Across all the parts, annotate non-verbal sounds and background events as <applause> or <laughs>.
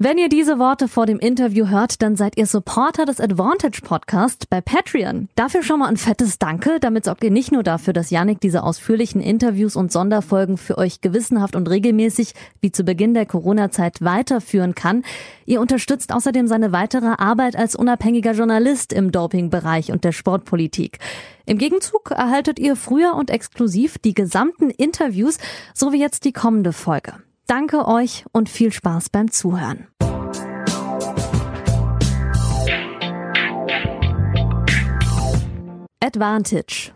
Wenn ihr diese Worte vor dem Interview hört, dann seid ihr Supporter des Advantage Podcast bei Patreon. Dafür schon mal ein fettes Danke. Damit sorgt ihr nicht nur dafür, dass Yannick diese ausführlichen Interviews und Sonderfolgen für euch gewissenhaft und regelmäßig wie zu Beginn der Corona-Zeit weiterführen kann. Ihr unterstützt außerdem seine weitere Arbeit als unabhängiger Journalist im Dopingbereich und der Sportpolitik. Im Gegenzug erhaltet ihr früher und exklusiv die gesamten Interviews, so wie jetzt die kommende Folge. Danke euch und viel Spaß beim Zuhören. Advantage.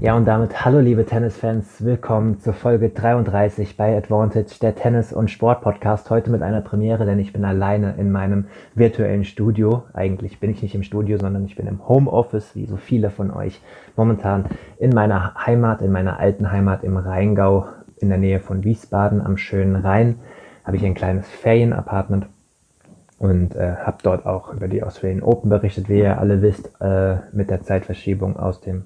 Ja, und damit hallo liebe Tennisfans, willkommen zur Folge 33 bei Advantage, der Tennis- und Sport-Podcast. Heute mit einer Premiere, denn ich bin alleine in meinem virtuellen Studio. Eigentlich bin ich nicht im Studio, sondern ich bin im Homeoffice, wie so viele von euch. Momentan in meiner Heimat, in meiner alten Heimat im Rheingau, in der Nähe von Wiesbaden am schönen Rhein habe ich ein kleines Ferienapartment und äh, habe dort auch über die Australian Open berichtet, wie ihr alle wisst, äh, mit der Zeitverschiebung aus dem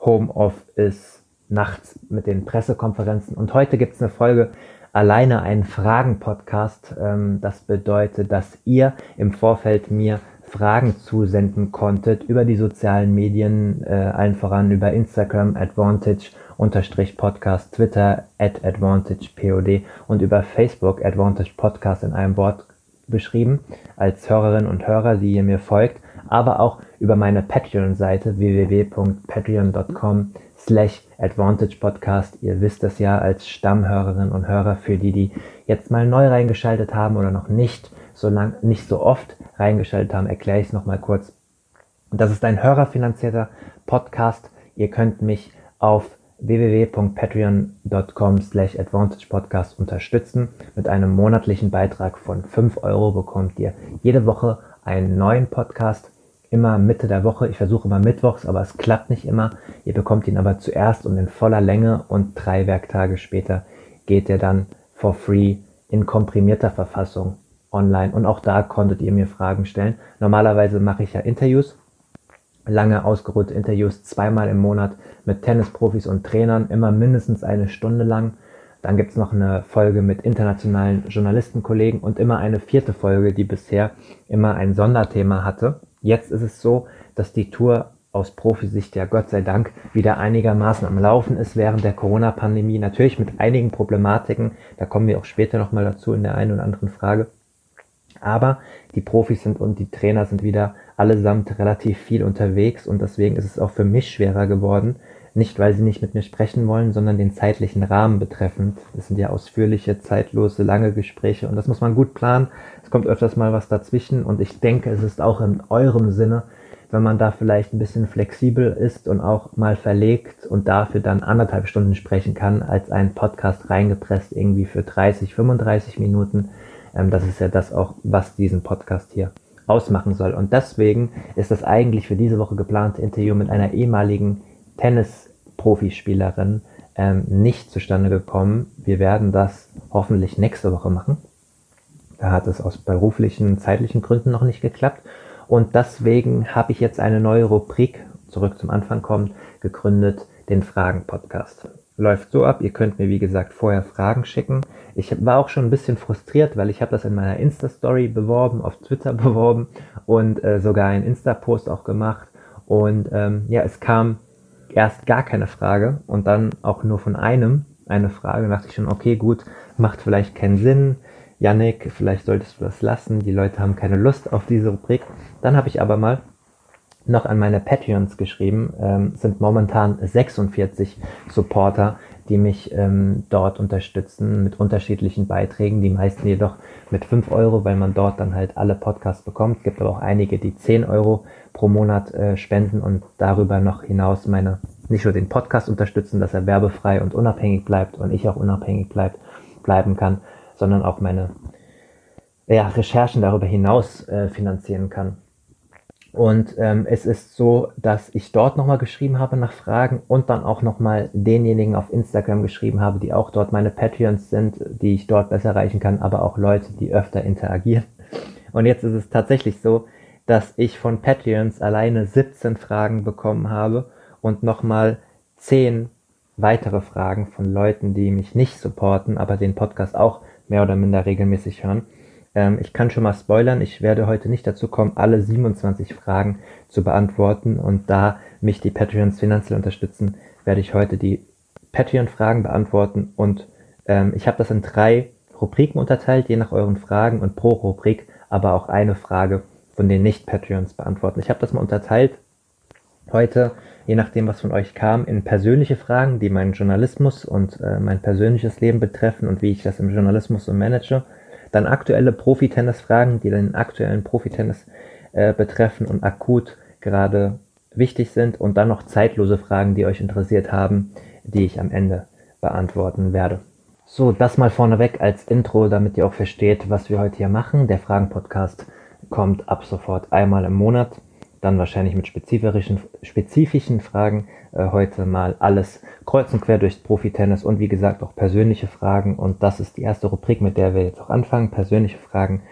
Homeoffice nachts mit den Pressekonferenzen. Und heute gibt es eine Folge alleine einen Fragen-Podcast. Ähm, das bedeutet, dass ihr im Vorfeld mir Fragen zusenden konntet über die sozialen Medien, äh, allen voran über Instagram, Advantage unterstrich Podcast, Twitter at Advantage POD und über Facebook Advantage Podcast in einem Wort beschrieben als Hörerinnen und Hörer, die ihr mir folgt, aber auch über meine Patreon-Seite www.patreon.com slash Advantage Podcast. Ihr wisst es ja als Stammhörerinnen und Hörer für die, die jetzt mal neu reingeschaltet haben oder noch nicht so lang, nicht so oft reingeschaltet haben, erkläre ich es nochmal kurz. Das ist ein hörerfinanzierter Podcast. Ihr könnt mich auf www.patreon.com slash advantagepodcast unterstützen. Mit einem monatlichen Beitrag von 5 Euro bekommt ihr jede Woche einen neuen Podcast. Immer Mitte der Woche. Ich versuche immer mittwochs, aber es klappt nicht immer. Ihr bekommt ihn aber zuerst und in voller Länge und drei Werktage später geht er dann for free in komprimierter Verfassung online. Und auch da konntet ihr mir Fragen stellen. Normalerweise mache ich ja Interviews lange ausgeruhte Interviews zweimal im Monat mit Tennisprofis und Trainern, immer mindestens eine Stunde lang. Dann gibt's noch eine Folge mit internationalen Journalistenkollegen und immer eine vierte Folge, die bisher immer ein Sonderthema hatte. Jetzt ist es so, dass die Tour aus Profisicht ja Gott sei Dank wieder einigermaßen am Laufen ist während der Corona-Pandemie. Natürlich mit einigen Problematiken, da kommen wir auch später nochmal dazu in der einen oder anderen Frage. Aber die Profis sind und die Trainer sind wieder allesamt relativ viel unterwegs und deswegen ist es auch für mich schwerer geworden. Nicht, weil sie nicht mit mir sprechen wollen, sondern den zeitlichen Rahmen betreffend. Das sind ja ausführliche, zeitlose, lange Gespräche und das muss man gut planen. Es kommt öfters mal was dazwischen und ich denke, es ist auch in eurem Sinne, wenn man da vielleicht ein bisschen flexibel ist und auch mal verlegt und dafür dann anderthalb Stunden sprechen kann, als ein Podcast reingepresst irgendwie für 30, 35 Minuten ähm, das ist ja das auch, was diesen Podcast hier ausmachen soll. Und deswegen ist das eigentlich für diese Woche geplante Interview mit einer ehemaligen Tennis-Profispielerin ähm, nicht zustande gekommen. Wir werden das hoffentlich nächste Woche machen. Da hat es aus beruflichen, zeitlichen Gründen noch nicht geklappt. Und deswegen habe ich jetzt eine neue Rubrik, zurück zum Anfang kommt, gegründet, den Fragen-Podcast läuft so ab. Ihr könnt mir, wie gesagt, vorher Fragen schicken. Ich war auch schon ein bisschen frustriert, weil ich habe das in meiner Insta-Story beworben, auf Twitter <laughs> beworben und äh, sogar einen Insta-Post auch gemacht. Und ähm, ja, es kam erst gar keine Frage und dann auch nur von einem eine Frage. Da dachte ich schon, okay, gut, macht vielleicht keinen Sinn. Yannick, vielleicht solltest du das lassen. Die Leute haben keine Lust auf diese Rubrik. Dann habe ich aber mal noch an meine Patreons geschrieben, ähm, sind momentan 46 Supporter, die mich ähm, dort unterstützen mit unterschiedlichen Beiträgen, die meisten jedoch mit 5 Euro, weil man dort dann halt alle Podcasts bekommt. Es gibt aber auch einige, die 10 Euro pro Monat äh, spenden und darüber noch hinaus meine, nicht nur den Podcast unterstützen, dass er werbefrei und unabhängig bleibt und ich auch unabhängig bleibt, bleiben kann, sondern auch meine ja, Recherchen darüber hinaus äh, finanzieren kann. Und ähm, es ist so, dass ich dort nochmal geschrieben habe nach Fragen und dann auch nochmal denjenigen auf Instagram geschrieben habe, die auch dort meine Patreons sind, die ich dort besser erreichen kann, aber auch Leute, die öfter interagieren. Und jetzt ist es tatsächlich so, dass ich von Patreons alleine 17 Fragen bekommen habe und nochmal 10 weitere Fragen von Leuten, die mich nicht supporten, aber den Podcast auch mehr oder minder regelmäßig hören. Ähm, ich kann schon mal spoilern, ich werde heute nicht dazu kommen, alle 27 Fragen zu beantworten. Und da mich die Patreons finanziell unterstützen, werde ich heute die Patreon-Fragen beantworten. Und ähm, ich habe das in drei Rubriken unterteilt, je nach euren Fragen und pro Rubrik aber auch eine Frage von den Nicht-Patreons beantworten. Ich habe das mal unterteilt heute, je nachdem, was von euch kam, in persönliche Fragen, die meinen Journalismus und äh, mein persönliches Leben betreffen und wie ich das im Journalismus so manage. Dann aktuelle Profi-Tennis-Fragen, die den aktuellen Profi-Tennis äh, betreffen und akut gerade wichtig sind. Und dann noch zeitlose Fragen, die euch interessiert haben, die ich am Ende beantworten werde. So, das mal vorneweg als Intro, damit ihr auch versteht, was wir heute hier machen. Der Fragen-Podcast kommt ab sofort einmal im Monat, dann wahrscheinlich mit spezifischen, spezifischen Fragen. Äh, heute mal alles kreuz und quer durchs Profi-Tennis und wie gesagt auch persönliche Fragen. Und das ist die erste Rubrik, mit der wir jetzt auch anfangen. Persönliche Fragen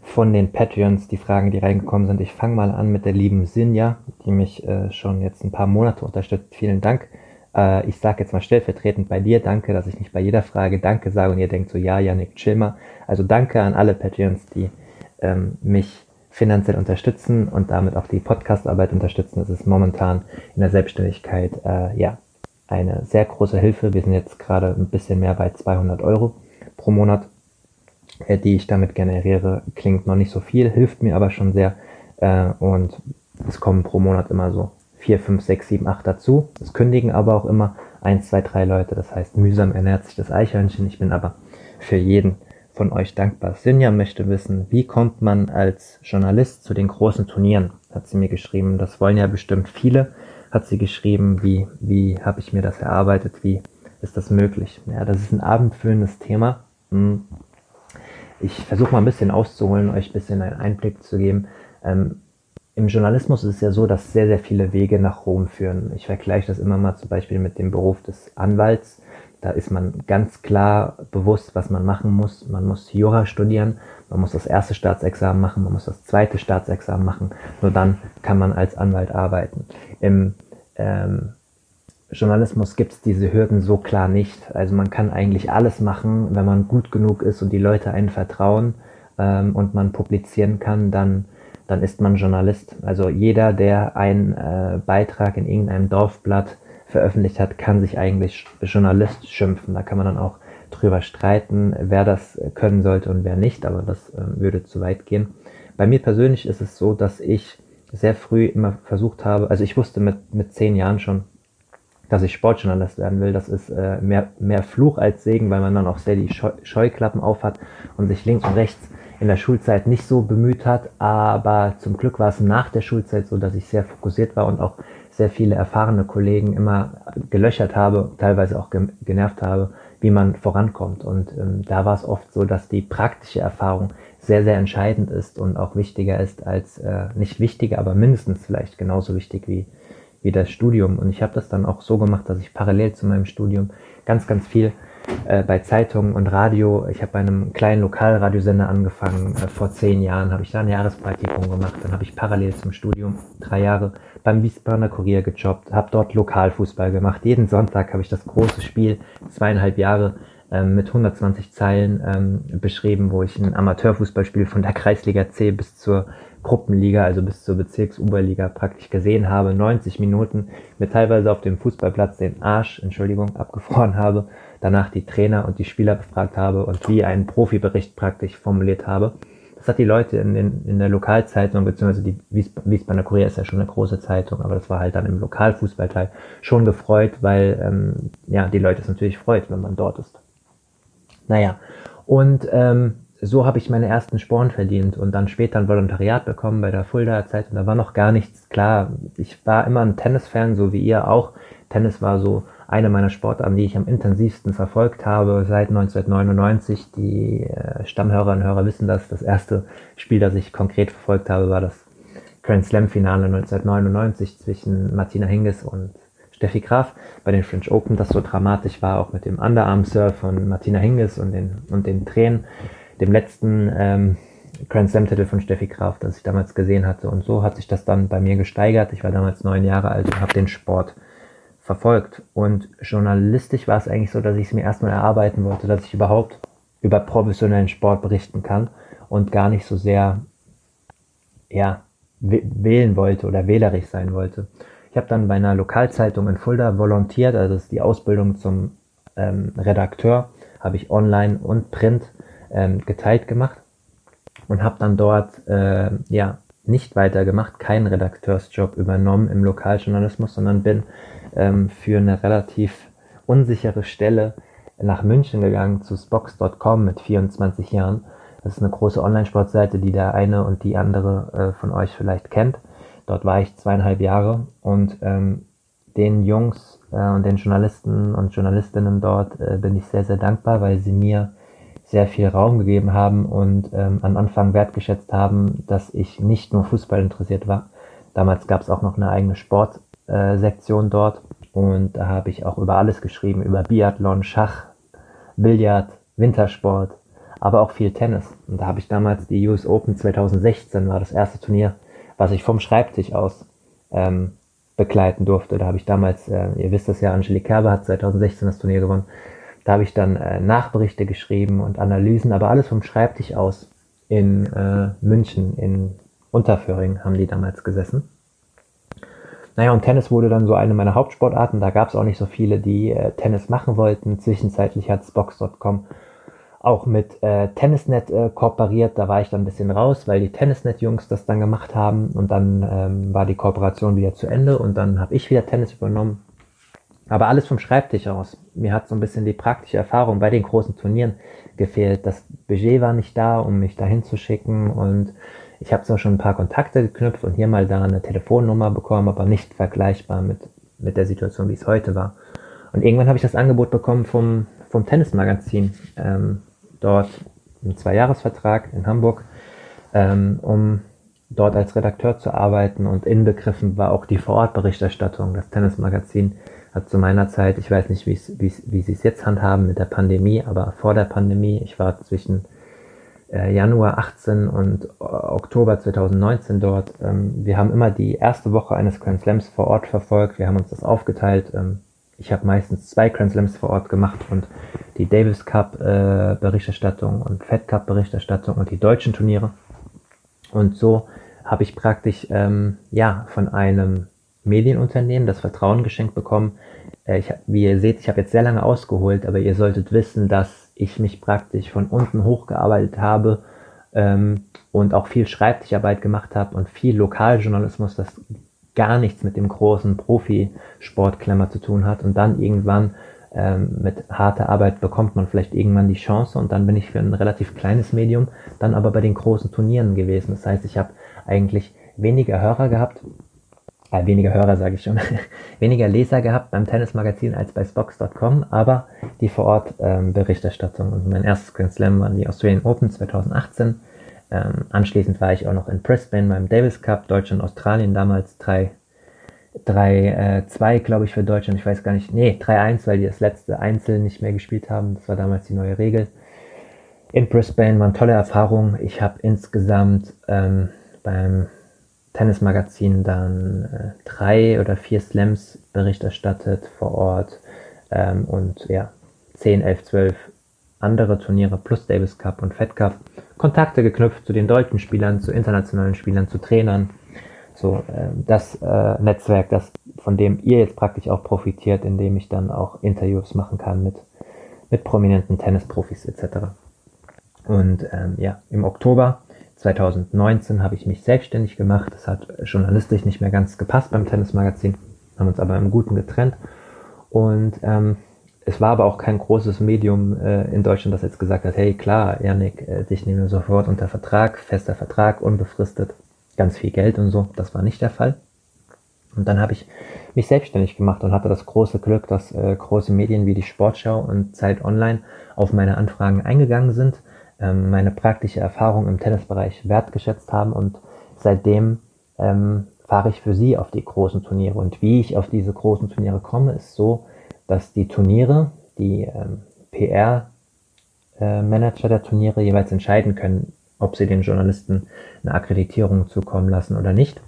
von den Patreons, die Fragen, die reingekommen sind. Ich fange mal an mit der lieben Sinja, die mich äh, schon jetzt ein paar Monate unterstützt. Vielen Dank. Äh, ich sage jetzt mal stellvertretend bei dir Danke, dass ich nicht bei jeder Frage Danke sage und ihr denkt so, ja, Janik, chill mal. Also danke an alle Patreons, die ähm, mich finanziell unterstützen und damit auch die Podcastarbeit unterstützen. Das ist momentan in der Selbstständigkeit äh, ja eine sehr große Hilfe. Wir sind jetzt gerade ein bisschen mehr bei 200 Euro pro Monat, äh, die ich damit generiere. Klingt noch nicht so viel, hilft mir aber schon sehr äh, und es kommen pro Monat immer so 4, 5, 6, 7, 8 dazu. Es kündigen aber auch immer 1, 2, 3 Leute. Das heißt, mühsam ernährt sich das Eichhörnchen. Ich bin aber für jeden von euch dankbar. Sinja möchte wissen, wie kommt man als Journalist zu den großen Turnieren? Hat sie mir geschrieben. Das wollen ja bestimmt viele. Hat sie geschrieben, wie, wie habe ich mir das erarbeitet? Wie ist das möglich? Ja, das ist ein abendfüllendes Thema. Hm. Ich versuche mal ein bisschen auszuholen, euch ein bisschen einen Einblick zu geben. Ähm, im Journalismus ist es ja so, dass sehr, sehr viele Wege nach Rom führen. Ich vergleiche das immer mal zum Beispiel mit dem Beruf des Anwalts. Da ist man ganz klar bewusst, was man machen muss. Man muss Jura studieren, man muss das erste Staatsexamen machen, man muss das zweite Staatsexamen machen. Nur dann kann man als Anwalt arbeiten. Im ähm, Journalismus gibt es diese Hürden so klar nicht. Also man kann eigentlich alles machen, wenn man gut genug ist und die Leute einen vertrauen ähm, und man publizieren kann, dann dann ist man Journalist. Also jeder, der einen äh, Beitrag in irgendeinem Dorfblatt veröffentlicht hat, kann sich eigentlich Journalist schimpfen. Da kann man dann auch drüber streiten, wer das können sollte und wer nicht, aber das äh, würde zu weit gehen. Bei mir persönlich ist es so, dass ich sehr früh immer versucht habe, also ich wusste mit, mit zehn Jahren schon, dass ich Sportjournalist werden will. Das ist äh, mehr, mehr Fluch als Segen, weil man dann auch sehr die Scheu Scheuklappen aufhat und sich links und rechts in der Schulzeit nicht so bemüht hat, aber zum Glück war es nach der Schulzeit so, dass ich sehr fokussiert war und auch sehr viele erfahrene Kollegen immer gelöchert habe, teilweise auch genervt habe, wie man vorankommt. Und ähm, da war es oft so, dass die praktische Erfahrung sehr, sehr entscheidend ist und auch wichtiger ist als, äh, nicht wichtiger, aber mindestens vielleicht genauso wichtig wie, wie das Studium. Und ich habe das dann auch so gemacht, dass ich parallel zu meinem Studium ganz, ganz viel äh, bei Zeitungen und Radio. Ich habe bei einem kleinen Lokalradiosender angefangen. Äh, vor zehn Jahren habe ich da ein Jahrespraktikum gemacht. Dann habe ich parallel zum Studium drei Jahre beim Wiesbadener Kurier gejobbt, habe dort Lokalfußball gemacht. Jeden Sonntag habe ich das große Spiel, zweieinhalb Jahre ähm, mit 120 Zeilen ähm, beschrieben, wo ich ein Amateurfußballspiel von der Kreisliga C bis zur Gruppenliga, also bis zur Bezirksoberliga praktisch gesehen habe, 90 Minuten, mir teilweise auf dem Fußballplatz den Arsch, Entschuldigung, abgefroren habe, danach die Trainer und die Spieler befragt habe und wie einen Profibericht praktisch formuliert habe. Das hat die Leute in, den, in der Lokalzeitung, beziehungsweise die Wies Wiesbadener Kurier ist ja schon eine große Zeitung, aber das war halt dann im Lokalfußballteil schon gefreut, weil ähm, ja die Leute es natürlich freut, wenn man dort ist. Naja, und ähm, so habe ich meine ersten Sporen verdient und dann später ein Volontariat bekommen bei der Fuldaer Zeit und da war noch gar nichts klar. Ich war immer ein Tennisfan, so wie ihr auch. Tennis war so eine meiner Sportarten, die ich am intensivsten verfolgt habe seit 1999. Die äh, Stammhörer und Hörer wissen das. Das erste Spiel, das ich konkret verfolgt habe, war das Grand Slam Finale 1999 zwischen Martina Hingis und Steffi Graf bei den French Open, das so dramatisch war, auch mit dem Underarm Surf von Martina Hingis und den, und den Tränen dem letzten ähm, Grand Slam-Titel von Steffi Graf, das ich damals gesehen hatte. Und so hat sich das dann bei mir gesteigert. Ich war damals neun Jahre alt und habe den Sport verfolgt. Und journalistisch war es eigentlich so, dass ich es mir erstmal erarbeiten wollte, dass ich überhaupt über professionellen Sport berichten kann. und gar nicht so sehr ja, wählen wollte oder wählerisch sein wollte. Ich habe dann bei einer Lokalzeitung in Fulda volontiert, also das ist die Ausbildung zum ähm, Redakteur, habe ich online und print ähm, geteilt gemacht und habe dann dort äh, ja nicht weitergemacht, keinen Redakteursjob übernommen im Lokaljournalismus, sondern bin ähm, für eine relativ unsichere Stelle nach München gegangen zu Spox.com mit 24 Jahren. Das ist eine große Online-Sportseite, die der eine und die andere äh, von euch vielleicht kennt. Dort war ich zweieinhalb Jahre und ähm, den Jungs äh, und den Journalisten und Journalistinnen dort äh, bin ich sehr, sehr dankbar, weil sie mir sehr viel Raum gegeben haben und ähm, am Anfang wertgeschätzt haben, dass ich nicht nur Fußball interessiert war. Damals gab es auch noch eine eigene Sportsektion äh, dort und da habe ich auch über alles geschrieben, über Biathlon, Schach, Billard, Wintersport, aber auch viel Tennis. Und da habe ich damals die US Open 2016 war das erste Turnier, was ich vom Schreibtisch aus ähm, begleiten durfte. Da habe ich damals, äh, ihr wisst das ja, Angelique Kerber hat 2016 das Turnier gewonnen. Da habe ich dann äh, Nachberichte geschrieben und Analysen, aber alles vom Schreibtisch aus in äh, München, in Unterföhring haben die damals gesessen. Naja, und Tennis wurde dann so eine meiner Hauptsportarten. Da gab es auch nicht so viele, die äh, Tennis machen wollten. Zwischenzeitlich hat Box.com auch mit äh, Tennisnet äh, kooperiert. Da war ich dann ein bisschen raus, weil die Tennisnet-Jungs das dann gemacht haben. Und dann ähm, war die Kooperation wieder zu Ende und dann habe ich wieder Tennis übernommen. Aber alles vom Schreibtisch aus. Mir hat so ein bisschen die praktische Erfahrung bei den großen Turnieren gefehlt. Das Budget war nicht da, um mich dahin zu schicken. Und ich habe zwar schon ein paar Kontakte geknüpft und hier mal da eine Telefonnummer bekommen, aber nicht vergleichbar mit, mit der Situation, wie es heute war. Und irgendwann habe ich das Angebot bekommen vom, vom Tennismagazin. Ähm, dort einen Zweijahresvertrag in Hamburg, ähm, um dort als Redakteur zu arbeiten und inbegriffen war auch die Vorortberichterstattung. Das Tennismagazin hat zu meiner Zeit, ich weiß nicht, wie sie es jetzt handhaben mit der Pandemie, aber vor der Pandemie, ich war zwischen äh, Januar 18 und äh, Oktober 2019 dort. Ähm, wir haben immer die erste Woche eines Grand Slams vor Ort verfolgt. Wir haben uns das aufgeteilt. Ähm, ich habe meistens zwei Grand Slams vor Ort gemacht und die Davis Cup äh, Berichterstattung und Fed Cup Berichterstattung und die deutschen Turniere. Und so habe ich praktisch ähm, ja von einem Medienunternehmen das Vertrauen geschenkt bekommen. Äh, ich, wie ihr seht, ich habe jetzt sehr lange ausgeholt, aber ihr solltet wissen, dass ich mich praktisch von unten hochgearbeitet habe ähm, und auch viel Schreibtischarbeit gemacht habe und viel Lokaljournalismus, das gar nichts mit dem großen Profisportklemmer zu tun hat. Und dann irgendwann ähm, mit harter Arbeit bekommt man vielleicht irgendwann die Chance und dann bin ich für ein relativ kleines Medium dann aber bei den großen Turnieren gewesen. Das heißt, ich habe eigentlich weniger Hörer gehabt, äh, weniger Hörer sage ich schon, <laughs> weniger Leser gehabt beim Tennismagazin als bei Spox.com, aber die vor Ort ähm, Berichterstattung und mein erstes Grand Slam waren die Australian Open 2018 ähm, anschließend war ich auch noch in Brisbane beim Davis Cup, Deutschland, Australien damals 3, 3, äh, 2, glaube ich, für Deutschland. Ich weiß gar nicht. Nee, 3-1, weil die das letzte Einzel nicht mehr gespielt haben. Das war damals die neue Regel. In Brisbane waren tolle Erfahrungen. Ich habe insgesamt ähm, beim Tennismagazin dann äh, drei oder vier Slams Bericht erstattet vor Ort ähm, und ja, 10, 11, 12 andere Turniere plus Davis Cup und Fed Cup Kontakte geknüpft zu den deutschen Spielern, zu internationalen Spielern, zu Trainern. So, äh, das äh, Netzwerk, das, von dem ihr jetzt praktisch auch profitiert, indem ich dann auch Interviews machen kann mit, mit prominenten Tennisprofis etc. Und ähm, ja, im Oktober 2019 habe ich mich selbstständig gemacht. Das hat journalistisch nicht mehr ganz gepasst beim Tennismagazin, haben uns aber im Guten getrennt. Und ähm, es war aber auch kein großes Medium äh, in Deutschland, das jetzt gesagt hat, hey klar, Janik, äh, dich nehmen wir sofort unter Vertrag, fester Vertrag, unbefristet, ganz viel Geld und so. Das war nicht der Fall. Und dann habe ich mich selbstständig gemacht und hatte das große Glück, dass äh, große Medien wie die Sportschau und Zeit Online auf meine Anfragen eingegangen sind, ähm, meine praktische Erfahrung im Tennisbereich wertgeschätzt haben und seitdem ähm, fahre ich für sie auf die großen Turniere. Und wie ich auf diese großen Turniere komme, ist so, dass die Turniere, die ähm, PR-Manager äh, der Turniere jeweils entscheiden können, ob sie den Journalisten eine Akkreditierung zukommen lassen oder nicht.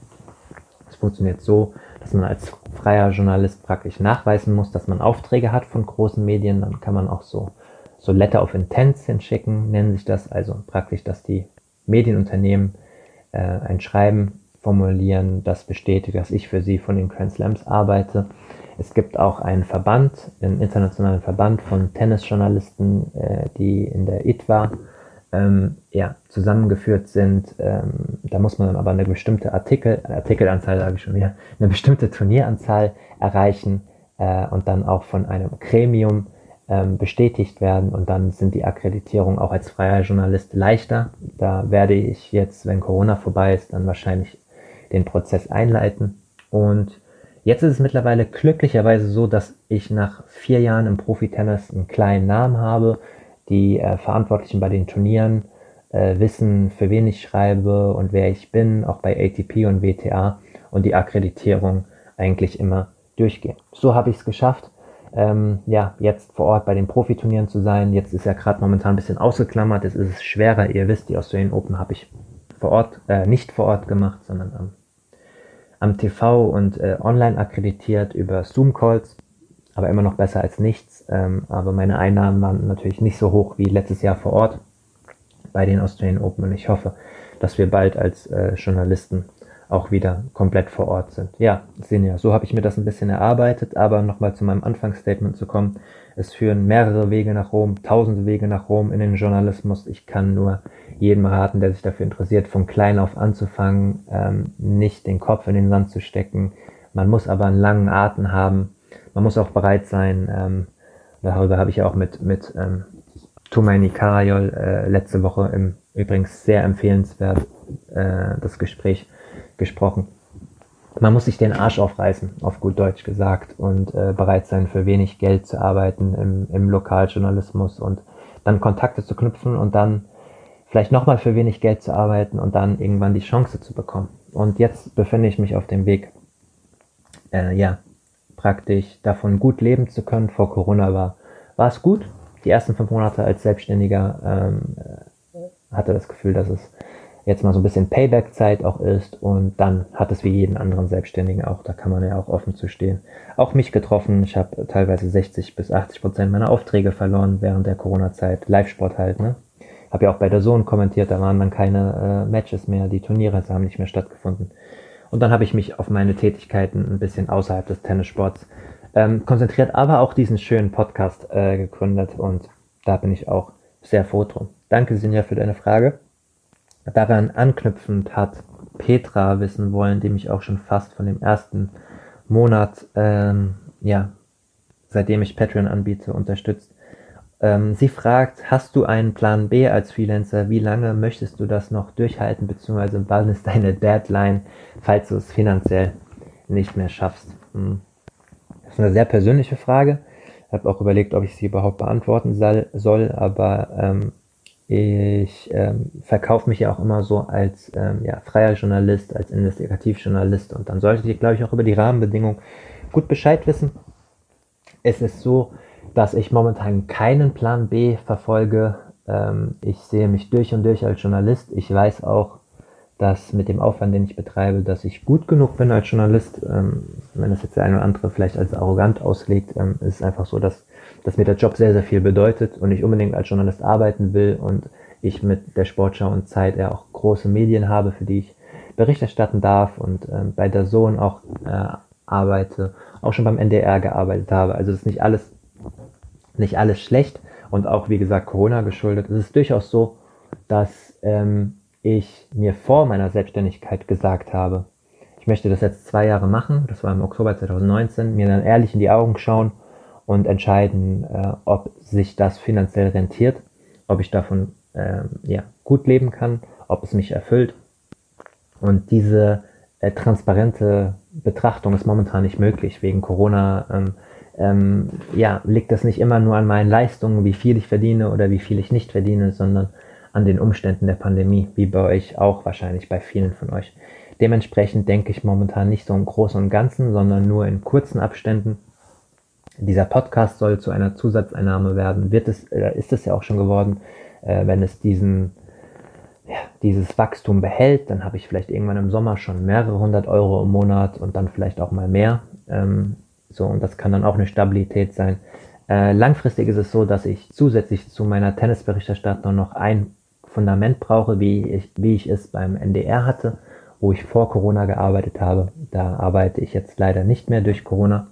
Es funktioniert so, dass man als freier Journalist praktisch nachweisen muss, dass man Aufträge hat von großen Medien. Dann kann man auch so, so Letter of Intents hinschicken, nennen sich das. Also praktisch, dass die Medienunternehmen äh, ein Schreiben formulieren, das bestätigt, dass ich für sie von den Grand Slams arbeite. Es gibt auch einen Verband, einen internationalen Verband von Tennisjournalisten, äh, die in der ITWA ähm, ja, zusammengeführt sind. Ähm, da muss man dann aber eine bestimmte Artikel, Artikelanzahl sage ich schon wieder, eine bestimmte Turnieranzahl erreichen äh, und dann auch von einem Gremium ähm, bestätigt werden und dann sind die Akkreditierungen auch als freier Journalist leichter. Da werde ich jetzt, wenn Corona vorbei ist, dann wahrscheinlich den Prozess einleiten. Und jetzt ist es mittlerweile glücklicherweise so, dass ich nach vier Jahren im Profitennis einen kleinen Namen habe. Die äh, Verantwortlichen bei den Turnieren äh, wissen, für wen ich schreibe und wer ich bin, auch bei ATP und WTA und die Akkreditierung eigentlich immer durchgehen. So habe ich es geschafft, ähm, ja, jetzt vor Ort bei den Profiturnieren zu sein. Jetzt ist ja gerade momentan ein bisschen ausgeklammert, es ist schwerer, ihr wisst, die Australian Open habe ich vor Ort, äh, nicht vor Ort gemacht, sondern am am TV und äh, online akkreditiert über Zoom-Calls, aber immer noch besser als nichts. Ähm, aber meine Einnahmen waren natürlich nicht so hoch wie letztes Jahr vor Ort bei den Australian Open und ich hoffe, dass wir bald als äh, Journalisten auch wieder komplett vor Ort sind. Ja, Sinja, so habe ich mir das ein bisschen erarbeitet, aber nochmal zu meinem Anfangsstatement zu kommen. Es führen mehrere Wege nach Rom, tausende Wege nach Rom in den Journalismus. Ich kann nur jedem raten, der sich dafür interessiert, von klein auf anzufangen, ähm, nicht den Kopf in den Sand zu stecken. Man muss aber einen langen Atem haben. Man muss auch bereit sein. Ähm, darüber habe ich ja auch mit, mit ähm, Tumaini Karayol äh, letzte Woche im übrigens sehr empfehlenswert äh, das Gespräch gesprochen man muss sich den Arsch aufreißen, auf gut Deutsch gesagt, und äh, bereit sein, für wenig Geld zu arbeiten im, im Lokaljournalismus und dann Kontakte zu knüpfen und dann vielleicht nochmal für wenig Geld zu arbeiten und dann irgendwann die Chance zu bekommen. Und jetzt befinde ich mich auf dem Weg, äh, ja, praktisch davon gut leben zu können. Vor Corona war, war es gut. Die ersten fünf Monate als Selbstständiger ähm, äh, hatte das Gefühl, dass es jetzt mal so ein bisschen Payback-Zeit auch ist und dann hat es wie jeden anderen Selbstständigen auch, da kann man ja auch offen zu stehen. Auch mich getroffen, ich habe teilweise 60 bis 80 Prozent meiner Aufträge verloren während der Corona-Zeit, Live-Sport halt, ne? Habe ja auch bei der Sohn kommentiert, da waren dann keine äh, Matches mehr, die Turniere haben nicht mehr stattgefunden. Und dann habe ich mich auf meine Tätigkeiten ein bisschen außerhalb des Tennissports ähm, konzentriert, aber auch diesen schönen Podcast äh, gegründet und da bin ich auch sehr froh drum. Danke, Sinja, für deine Frage. Daran anknüpfend hat Petra wissen wollen, die mich auch schon fast von dem ersten Monat, ähm, ja, seitdem ich Patreon anbiete, unterstützt. Ähm, sie fragt, hast du einen Plan B als Freelancer? Wie lange möchtest du das noch durchhalten, beziehungsweise wann ist deine Deadline, falls du es finanziell nicht mehr schaffst? Hm. Das ist eine sehr persönliche Frage. Ich habe auch überlegt, ob ich sie überhaupt beantworten soll, aber ähm, ich ähm, verkaufe mich ja auch immer so als ähm, ja, freier Journalist, als Investigativjournalist und dann solltet ihr, glaube ich, auch über die Rahmenbedingungen gut Bescheid wissen. Es ist so, dass ich momentan keinen Plan B verfolge. Ähm, ich sehe mich durch und durch als Journalist. Ich weiß auch, dass mit dem Aufwand, den ich betreibe, dass ich gut genug bin als Journalist. Ähm, wenn das jetzt der eine oder andere vielleicht als arrogant auslegt, ähm, ist es einfach so, dass dass mir der Job sehr, sehr viel bedeutet und ich unbedingt als Journalist arbeiten will und ich mit der Sportschau und Zeit ja auch große Medien habe, für die ich Bericht erstatten darf und äh, bei der Sohn auch äh, arbeite, auch schon beim NDR gearbeitet habe. Also ist nicht alles, nicht alles schlecht und auch wie gesagt Corona geschuldet. Es ist durchaus so, dass ähm, ich mir vor meiner Selbstständigkeit gesagt habe, ich möchte das jetzt zwei Jahre machen, das war im Oktober 2019, mir dann ehrlich in die Augen schauen und entscheiden, äh, ob sich das finanziell rentiert, ob ich davon äh, ja, gut leben kann, ob es mich erfüllt. Und diese äh, transparente Betrachtung ist momentan nicht möglich wegen Corona. Ähm, ähm, ja, liegt das nicht immer nur an meinen Leistungen, wie viel ich verdiene oder wie viel ich nicht verdiene, sondern an den Umständen der Pandemie, wie bei euch auch wahrscheinlich bei vielen von euch. Dementsprechend denke ich momentan nicht so im Großen und Ganzen, sondern nur in kurzen Abständen dieser Podcast soll zu einer Zusatzeinnahme werden, wird es, äh, ist es ja auch schon geworden, äh, wenn es diesen, ja, dieses Wachstum behält, dann habe ich vielleicht irgendwann im Sommer schon mehrere hundert Euro im Monat und dann vielleicht auch mal mehr. Ähm, so, und das kann dann auch eine Stabilität sein. Äh, langfristig ist es so, dass ich zusätzlich zu meiner Tennisberichterstattung noch ein Fundament brauche, wie ich, wie ich es beim NDR hatte, wo ich vor Corona gearbeitet habe. Da arbeite ich jetzt leider nicht mehr durch Corona.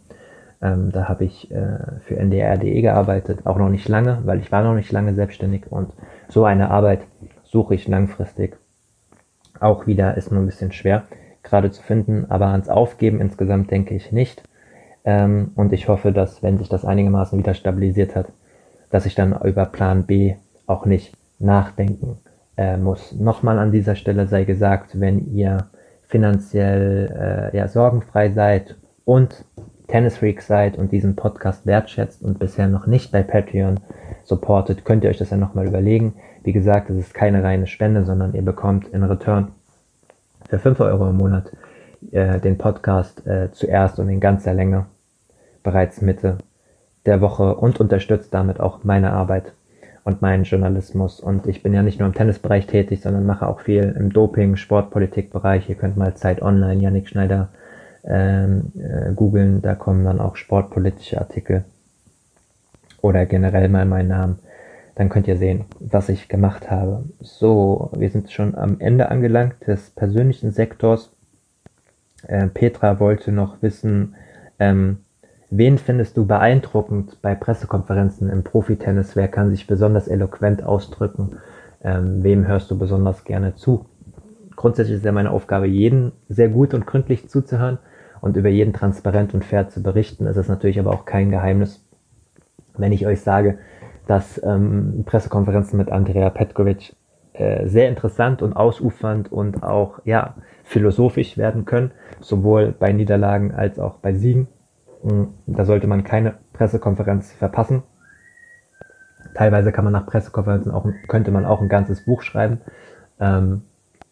Ähm, da habe ich äh, für ndr.de gearbeitet, auch noch nicht lange, weil ich war noch nicht lange selbstständig und so eine Arbeit suche ich langfristig. Auch wieder ist nur ein bisschen schwer gerade zu finden, aber ans Aufgeben insgesamt denke ich nicht. Ähm, und ich hoffe, dass, wenn sich das einigermaßen wieder stabilisiert hat, dass ich dann über Plan B auch nicht nachdenken äh, muss. Nochmal an dieser Stelle sei gesagt, wenn ihr finanziell äh, ja, sorgenfrei seid und Tennisfreak seid und diesen Podcast wertschätzt und bisher noch nicht bei Patreon supportet, könnt ihr euch das ja nochmal überlegen. Wie gesagt, es ist keine reine Spende, sondern ihr bekommt in Return für 5 Euro im Monat äh, den Podcast äh, zuerst und in ganzer Länge bereits Mitte der Woche und unterstützt damit auch meine Arbeit und meinen Journalismus. Und ich bin ja nicht nur im Tennisbereich tätig, sondern mache auch viel im Doping, Sportpolitikbereich. Ihr könnt mal Zeit Online, Yannick Schneider ähm, äh, googeln, da kommen dann auch sportpolitische Artikel oder generell mal meinen Namen. Dann könnt ihr sehen, was ich gemacht habe. So, wir sind schon am Ende angelangt des persönlichen Sektors. Äh, Petra wollte noch wissen, ähm, wen findest du beeindruckend bei Pressekonferenzen im Profitennis? Wer kann sich besonders eloquent ausdrücken? Ähm, wem hörst du besonders gerne zu? Grundsätzlich ist ja meine Aufgabe, jeden sehr gut und gründlich zuzuhören und über jeden transparent und fair zu berichten. Es ist natürlich aber auch kein Geheimnis, wenn ich euch sage, dass ähm, Pressekonferenzen mit Andrea Petkovic äh, sehr interessant und ausufernd und auch ja philosophisch werden können, sowohl bei Niederlagen als auch bei Siegen. Hm, da sollte man keine Pressekonferenz verpassen. Teilweise kann man nach Pressekonferenzen auch, könnte man auch ein ganzes Buch schreiben. Ähm,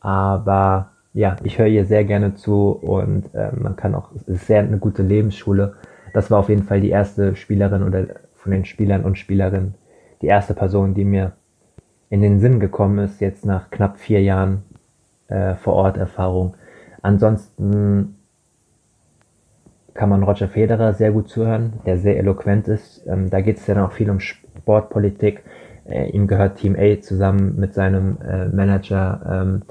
aber ja, ich höre ihr sehr gerne zu und äh, man kann auch, es ist sehr eine gute Lebensschule. Das war auf jeden Fall die erste Spielerin oder von den Spielern und Spielerinnen, die erste Person, die mir in den Sinn gekommen ist, jetzt nach knapp vier Jahren äh, vor Ort Erfahrung. Ansonsten kann man Roger Federer sehr gut zuhören, der sehr eloquent ist. Ähm, da geht es ja noch viel um Sportpolitik. Äh, ihm gehört Team A zusammen mit seinem äh, Manager ähm,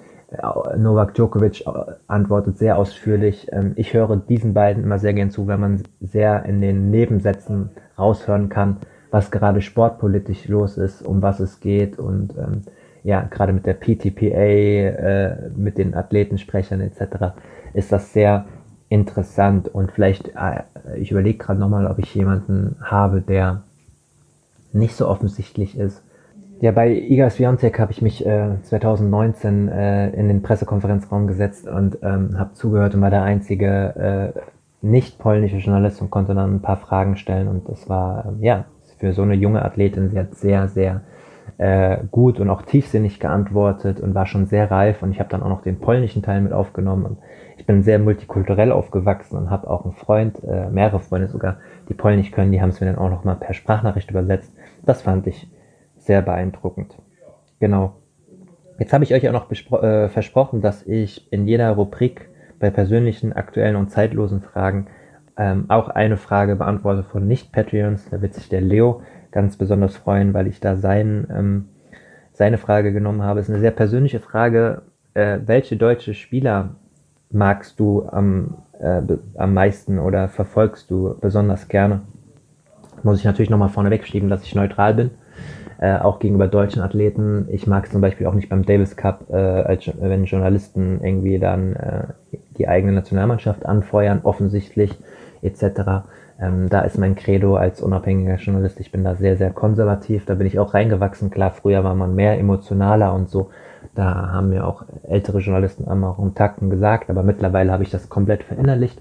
Novak Djokovic äh, antwortet sehr ausführlich. Ähm, ich höre diesen beiden immer sehr gern zu, weil man sehr in den Nebensätzen raushören kann, was gerade sportpolitisch los ist, um was es geht und ähm, ja, gerade mit der PTPA, äh, mit den Athletensprechern etc. ist das sehr interessant und vielleicht, äh, ich überlege gerade nochmal, ob ich jemanden habe, der nicht so offensichtlich ist, ja, bei Iga Swiatek habe ich mich äh, 2019 äh, in den Pressekonferenzraum gesetzt und ähm, habe zugehört und war der einzige äh, nicht polnische Journalist und konnte dann ein paar Fragen stellen und das war äh, ja für so eine junge Athletin, sie hat sehr, sehr äh, gut und auch tiefsinnig geantwortet und war schon sehr reif und ich habe dann auch noch den polnischen Teil mit aufgenommen und ich bin sehr multikulturell aufgewachsen und habe auch einen Freund, äh, mehrere Freunde sogar, die Polnisch können, die haben es mir dann auch noch mal per Sprachnachricht übersetzt. Das fand ich sehr beeindruckend. Genau. Jetzt habe ich euch auch noch äh, versprochen, dass ich in jeder Rubrik bei persönlichen, aktuellen und zeitlosen Fragen ähm, auch eine Frage beantworte von Nicht-Patreons. Da wird sich der Leo ganz besonders freuen, weil ich da sein, ähm, seine Frage genommen habe. Es ist eine sehr persönliche Frage. Äh, welche deutsche Spieler magst du am, äh, am meisten oder verfolgst du besonders gerne? Muss ich natürlich nochmal vorneweg schieben, dass ich neutral bin äh, auch gegenüber deutschen Athleten. Ich mag es zum Beispiel auch nicht beim Davis Cup, äh, als, wenn Journalisten irgendwie dann äh, die eigene Nationalmannschaft anfeuern, offensichtlich etc. Ähm, da ist mein Credo als unabhängiger Journalist, ich bin da sehr, sehr konservativ, da bin ich auch reingewachsen. Klar, früher war man mehr emotionaler und so. Da haben mir auch ältere Journalisten einmal auch um Takten gesagt, aber mittlerweile habe ich das komplett verinnerlicht.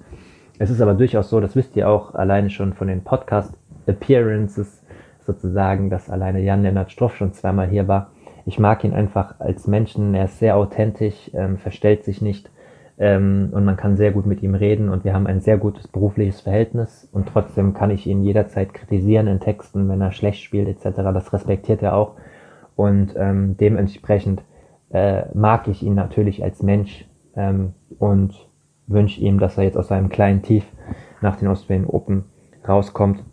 Es ist aber durchaus so, das wisst ihr auch alleine schon von den Podcast Appearances, sozusagen, dass alleine Jan-Lennart Stroff schon zweimal hier war. Ich mag ihn einfach als Menschen, er ist sehr authentisch, ähm, verstellt sich nicht ähm, und man kann sehr gut mit ihm reden und wir haben ein sehr gutes berufliches Verhältnis und trotzdem kann ich ihn jederzeit kritisieren in Texten, wenn er schlecht spielt etc. Das respektiert er auch und ähm, dementsprechend äh, mag ich ihn natürlich als Mensch ähm, und wünsche ihm, dass er jetzt aus seinem kleinen Tief nach den Australian Open rauskommt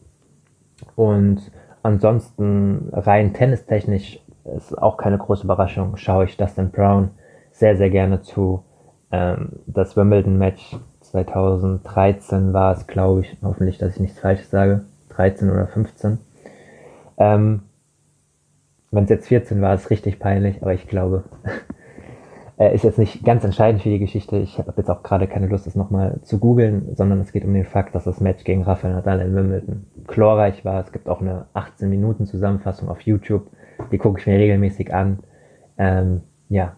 und Ansonsten rein tennistechnisch ist auch keine große Überraschung, schaue ich Dustin Brown sehr, sehr gerne zu. Ähm, das Wimbledon-Match 2013 war es, glaube ich, hoffentlich, dass ich nichts Falsches sage, 13 oder 15. Ähm, Wenn es jetzt 14 war, ist es richtig peinlich, aber ich glaube, <laughs> äh, ist jetzt nicht ganz entscheidend für die Geschichte. Ich habe jetzt auch gerade keine Lust, das nochmal zu googeln, sondern es geht um den Fakt, dass das Match gegen Rafael Nadal in Wimbledon chlorreich war. Es gibt auch eine 18 Minuten Zusammenfassung auf YouTube, die gucke ich mir regelmäßig an. Ähm, ja,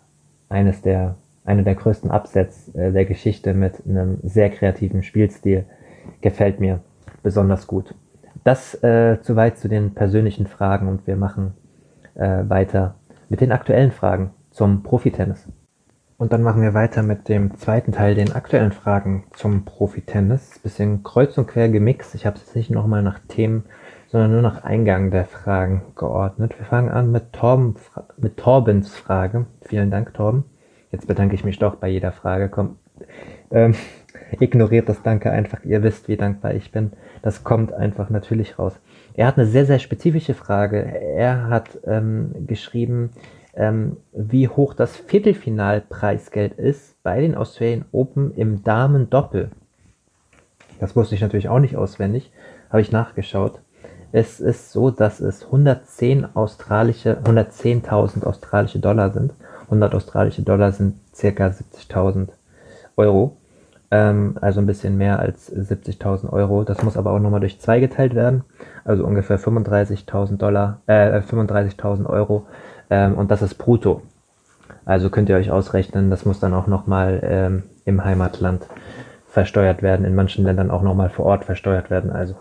eines der einer der größten Upsets äh, der Geschichte mit einem sehr kreativen Spielstil. Gefällt mir besonders gut. Das äh, soweit zu den persönlichen Fragen und wir machen äh, weiter mit den aktuellen Fragen zum Profitennis. Und dann machen wir weiter mit dem zweiten Teil, den aktuellen Fragen zum Profitennis. Bisschen kreuz und quer gemixt. Ich habe es jetzt nicht nochmal nach Themen, sondern nur nach Eingang der Fragen geordnet. Wir fangen an mit, Torben, mit Torbens Frage. Vielen Dank, Torben. Jetzt bedanke ich mich doch bei jeder Frage. Komm, ähm, <laughs> ignoriert das Danke einfach. Ihr wisst, wie dankbar ich bin. Das kommt einfach natürlich raus. Er hat eine sehr, sehr spezifische Frage. Er hat ähm, geschrieben, ähm, wie hoch das Viertelfinalpreisgeld ist bei den Australian Open im Damen-Doppel. Das wusste ich natürlich auch nicht auswendig, habe ich nachgeschaut. Es ist so, dass es 110 australische, 110.000 australische Dollar sind 100 australische Dollar sind circa 70.000 Euro. Ähm, also ein bisschen mehr als 70.000 Euro. Das muss aber auch nochmal durch zwei geteilt werden. Also ungefähr 35.000 Dollar, äh, 35.000 Euro. Ähm, und das ist brutto. Also könnt ihr euch ausrechnen, das muss dann auch nochmal ähm, im Heimatland versteuert werden. In manchen Ländern auch nochmal vor Ort versteuert werden. Also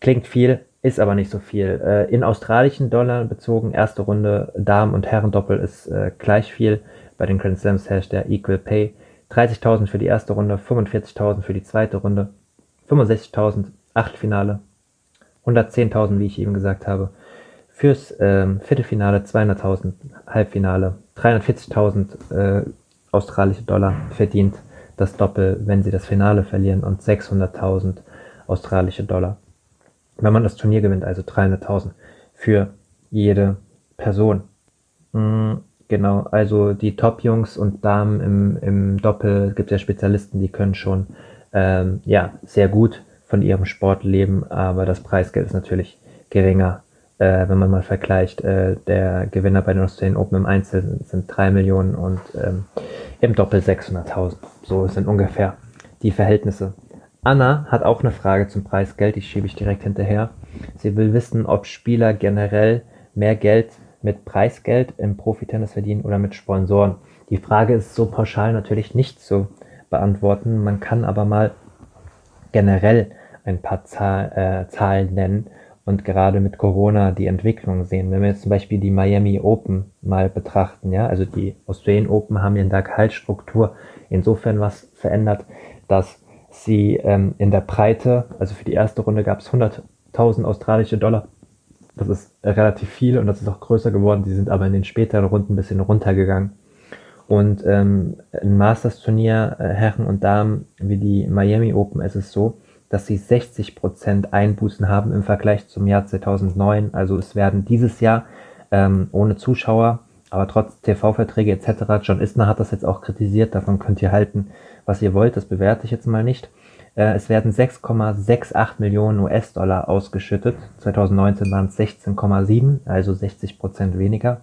klingt viel, ist aber nicht so viel. Äh, in australischen Dollar bezogen, erste Runde Damen- und Herrendoppel ist äh, gleich viel. Bei den Grand Slams herrscht der Equal Pay. 30.000 für die erste Runde, 45.000 für die zweite Runde, 65.000 Achtelfinale, 110.000, wie ich eben gesagt habe. Fürs ähm, Viertelfinale 200.000 Halbfinale, 340.000 äh, australische Dollar verdient das Doppel, wenn sie das Finale verlieren und 600.000 australische Dollar wenn man das Turnier gewinnt, also 300.000 für jede Person. Mhm, genau, also die Top-Jungs und Damen im, im Doppel, gibt ja Spezialisten, die können schon ähm, ja sehr gut von ihrem Sport leben, aber das Preisgeld ist natürlich geringer, äh, wenn man mal vergleicht. Äh, der Gewinner bei den Australian Open im Einzel sind 3 Millionen und ähm, im Doppel 600.000. So sind ungefähr die Verhältnisse. Anna hat auch eine Frage zum Preisgeld, die schiebe ich direkt hinterher. Sie will wissen, ob Spieler generell mehr Geld mit Preisgeld im Profitennis verdienen oder mit Sponsoren. Die Frage ist so pauschal natürlich nicht zu beantworten. Man kann aber mal generell ein paar Zahl, äh, Zahlen nennen und gerade mit Corona die Entwicklung sehen. Wenn wir jetzt zum Beispiel die Miami Open mal betrachten, ja, also die Australian Open haben in der Gehaltsstruktur insofern was verändert, dass sie ähm, in der Breite, also für die erste Runde gab es 100.000 australische Dollar. Das ist relativ viel und das ist auch größer geworden. Die sind aber in den späteren Runden ein bisschen runtergegangen. Und ähm, ein Masters-Turnier, äh, Herren und Damen, wie die Miami Open, ist es so, dass sie 60% Einbußen haben im Vergleich zum Jahr 2009. Also es werden dieses Jahr ähm, ohne Zuschauer, aber trotz TV-Verträge etc. John Isner hat das jetzt auch kritisiert, davon könnt ihr halten, was ihr wollt, das bewerte ich jetzt mal nicht. Äh, es werden 6,68 Millionen US-Dollar ausgeschüttet. 2019 waren es 16,7, also 60 Prozent weniger.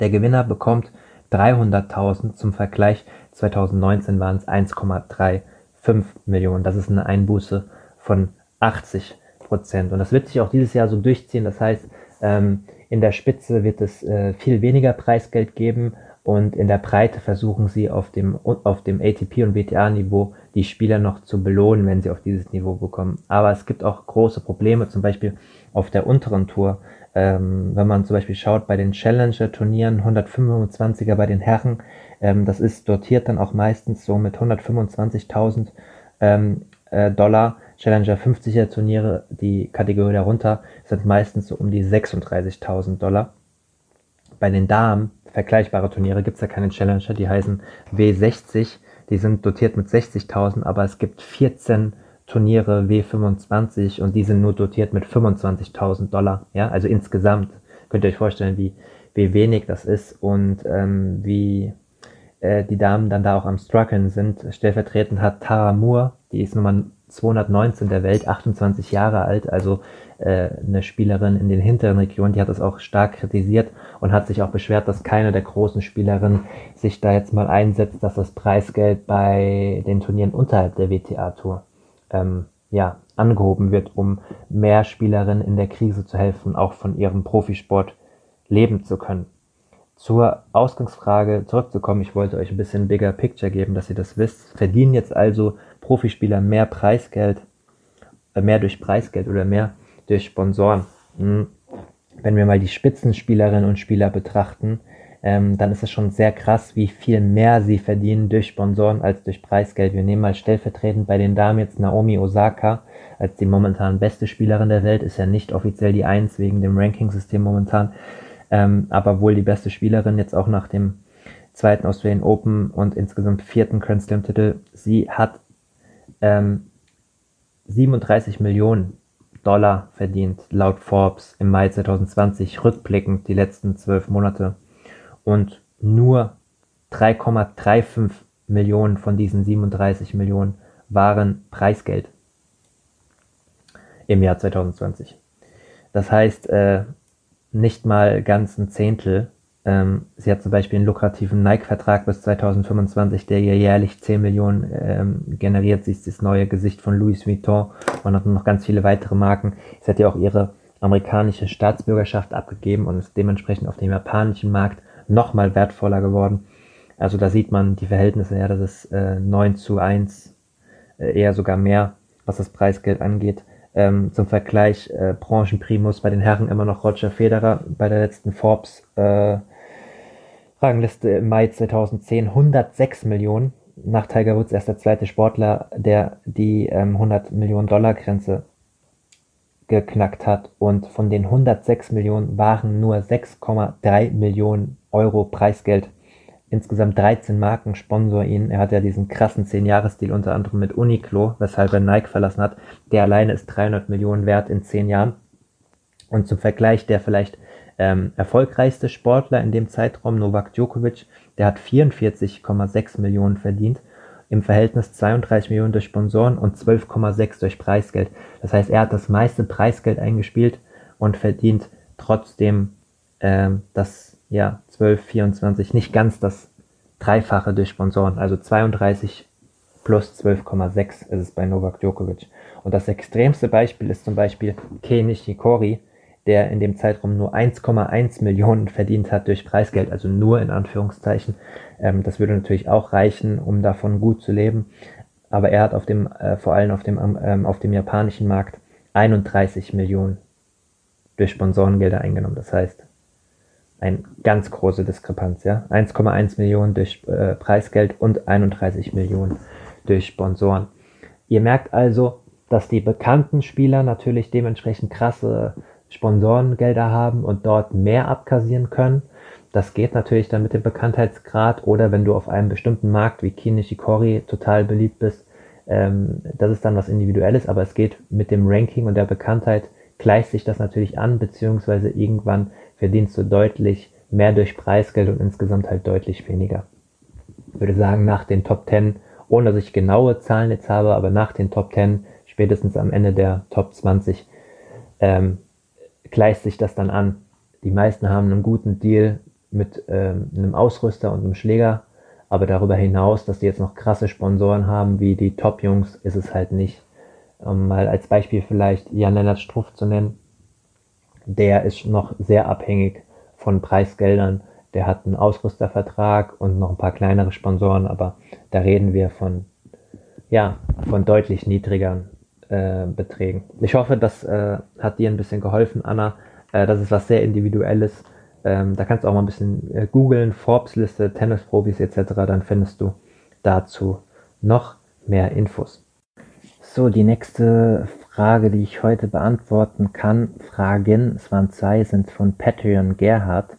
Der Gewinner bekommt 300.000 zum Vergleich. 2019 waren es 1,35 Millionen. Das ist eine Einbuße von 80 Prozent. Und das wird sich auch dieses Jahr so durchziehen. Das heißt, ähm, in der Spitze wird es äh, viel weniger Preisgeld geben und in der Breite versuchen sie auf dem, auf dem ATP und WTA-Niveau die Spieler noch zu belohnen, wenn sie auf dieses Niveau bekommen. Aber es gibt auch große Probleme, zum Beispiel auf der unteren Tour. Ähm, wenn man zum Beispiel schaut bei den Challenger-Turnieren, 125er bei den Herren, ähm, das ist dotiert dann auch meistens so mit 125.000 ähm, äh, Dollar. Challenger 50er Turniere, die Kategorie darunter, sind meistens so um die 36.000 Dollar. Bei den Damen vergleichbare Turniere gibt es ja keine Challenger, die heißen W60, die sind dotiert mit 60.000, aber es gibt 14 Turniere W25 und die sind nur dotiert mit 25.000 Dollar. Ja, also insgesamt könnt ihr euch vorstellen, wie wie wenig das ist und ähm, wie die Damen dann da auch am struggeln sind. Stellvertretend hat Tara Moore, die ist Nummer 219 der Welt, 28 Jahre alt, also äh, eine Spielerin in den hinteren Regionen, die hat das auch stark kritisiert und hat sich auch beschwert, dass keine der großen Spielerinnen sich da jetzt mal einsetzt, dass das Preisgeld bei den Turnieren unterhalb der WTA-Tour ähm, ja, angehoben wird, um mehr Spielerinnen in der Krise zu helfen, auch von ihrem Profisport leben zu können. Zur Ausgangsfrage zurückzukommen, ich wollte euch ein bisschen bigger picture geben, dass ihr das wisst. Verdienen jetzt also Profispieler mehr Preisgeld, äh, mehr durch Preisgeld oder mehr durch Sponsoren? Hm. Wenn wir mal die Spitzenspielerinnen und Spieler betrachten, ähm, dann ist es schon sehr krass, wie viel mehr sie verdienen durch Sponsoren als durch Preisgeld. Wir nehmen mal stellvertretend bei den Damen jetzt Naomi Osaka als die momentan beste Spielerin der Welt, ist ja nicht offiziell die Eins wegen dem Ranking-System momentan, ähm, aber wohl die beste Spielerin jetzt auch nach dem zweiten Australian Open und insgesamt vierten Grand Slam Titel. Sie hat ähm, 37 Millionen Dollar verdient, laut Forbes im Mai 2020, rückblickend die letzten zwölf Monate und nur 3,35 Millionen von diesen 37 Millionen waren Preisgeld im Jahr 2020. Das heißt, äh, nicht mal ganz ein Zehntel. Ähm, sie hat zum Beispiel einen lukrativen Nike-Vertrag bis 2025, der ihr jährlich 10 Millionen ähm, generiert. Sie ist das neue Gesicht von Louis Vuitton und hat noch ganz viele weitere Marken. Sie hat ja auch ihre amerikanische Staatsbürgerschaft abgegeben und ist dementsprechend auf dem japanischen Markt nochmal wertvoller geworden. Also da sieht man die Verhältnisse, ja, das ist äh, 9 zu 1, äh, eher sogar mehr, was das Preisgeld angeht. Ähm, zum Vergleich, äh, Branchenprimus bei den Herren immer noch Roger Federer bei der letzten Forbes äh, Rangliste im Mai 2010 106 Millionen. Nach Tiger Woods erst der zweite Sportler, der die ähm, 100 Millionen Dollar Grenze geknackt hat und von den 106 Millionen waren nur 6,3 Millionen Euro Preisgeld. Insgesamt 13 Marken sponsor ihn. Er hat ja diesen krassen 10-Jahres-Deal unter anderem mit Uniqlo, weshalb er Nike verlassen hat. Der alleine ist 300 Millionen wert in 10 Jahren. Und zum Vergleich der vielleicht ähm, erfolgreichste Sportler in dem Zeitraum, Novak Djokovic, der hat 44,6 Millionen verdient im Verhältnis 32 Millionen durch Sponsoren und 12,6 durch Preisgeld. Das heißt, er hat das meiste Preisgeld eingespielt und verdient trotzdem ähm, das ja 12, 24, nicht ganz das Dreifache durch Sponsoren. Also 32 plus 12,6 ist es bei Novak Djokovic. Und das extremste Beispiel ist zum Beispiel Kei Nishikori, der in dem Zeitraum nur 1,1 Millionen verdient hat durch Preisgeld, also nur in Anführungszeichen. Ähm, das würde natürlich auch reichen, um davon gut zu leben. Aber er hat auf dem, äh, vor allem auf dem, ähm, auf dem japanischen Markt 31 Millionen durch Sponsorengelder eingenommen. Das heißt, eine ganz große Diskrepanz, ja. 1,1 Millionen durch äh, Preisgeld und 31 Millionen durch Sponsoren. Ihr merkt also, dass die bekannten Spieler natürlich dementsprechend krasse Sponsorengelder haben und dort mehr abkassieren können. Das geht natürlich dann mit dem Bekanntheitsgrad oder wenn du auf einem bestimmten Markt wie Kinishikori total beliebt bist, ähm, das ist dann was Individuelles, aber es geht mit dem Ranking und der Bekanntheit gleicht sich das natürlich an, beziehungsweise irgendwann verdienst du deutlich mehr durch Preisgeld und insgesamt halt deutlich weniger. Ich würde sagen, nach den Top 10, ohne dass ich genaue Zahlen jetzt habe, aber nach den Top 10, spätestens am Ende der Top 20, ähm, gleicht sich das dann an. Die meisten haben einen guten Deal mit ähm, einem Ausrüster und einem Schläger, aber darüber hinaus, dass die jetzt noch krasse Sponsoren haben, wie die Top-Jungs, ist es halt nicht. Um mal als Beispiel vielleicht Jan-Lennart Struff zu nennen, der ist noch sehr abhängig von Preisgeldern. Der hat einen Ausrüstervertrag und noch ein paar kleinere Sponsoren, aber da reden wir von, ja, von deutlich niedrigeren äh, Beträgen. Ich hoffe, das äh, hat dir ein bisschen geholfen, Anna. Äh, das ist was sehr Individuelles. Ähm, da kannst du auch mal ein bisschen äh, googeln, Forbes-Liste, Tennisprofis etc. Dann findest du dazu noch mehr Infos. So, die nächste Frage, die ich heute beantworten kann, Fragen, es waren zwei, sind von Patreon Gerhard.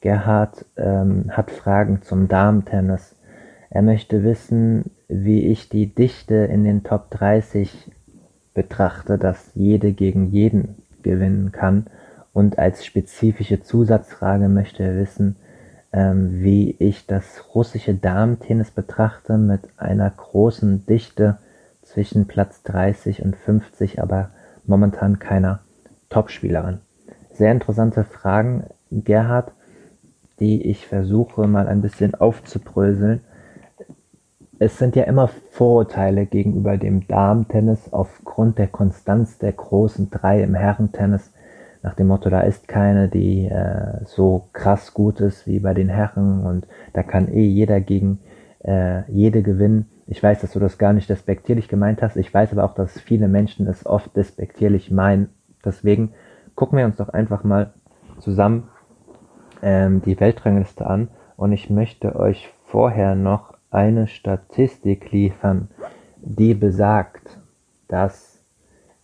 Gerhard ähm, hat Fragen zum Darmtennis. Er möchte wissen, wie ich die Dichte in den Top 30 betrachte, dass jede gegen jeden gewinnen kann Und als spezifische Zusatzfrage möchte er wissen, ähm, wie ich das russische Damen-Tennis betrachte mit einer großen Dichte zwischen Platz 30 und 50, aber momentan keiner Topspielerin. Sehr interessante Fragen, Gerhard, die ich versuche mal ein bisschen aufzubröseln. Es sind ja immer Vorurteile gegenüber dem Damen-Tennis aufgrund der Konstanz der großen drei im Herrentennis nach dem Motto, da ist keine, die äh, so krass gut ist wie bei den Herren und da kann eh jeder gegen äh, jede gewinnen. Ich weiß, dass du das gar nicht despektierlich gemeint hast. Ich weiß aber auch, dass viele Menschen es oft despektierlich meinen. Deswegen gucken wir uns doch einfach mal zusammen ähm, die Weltrangliste an und ich möchte euch vorher noch eine Statistik liefern, die besagt, dass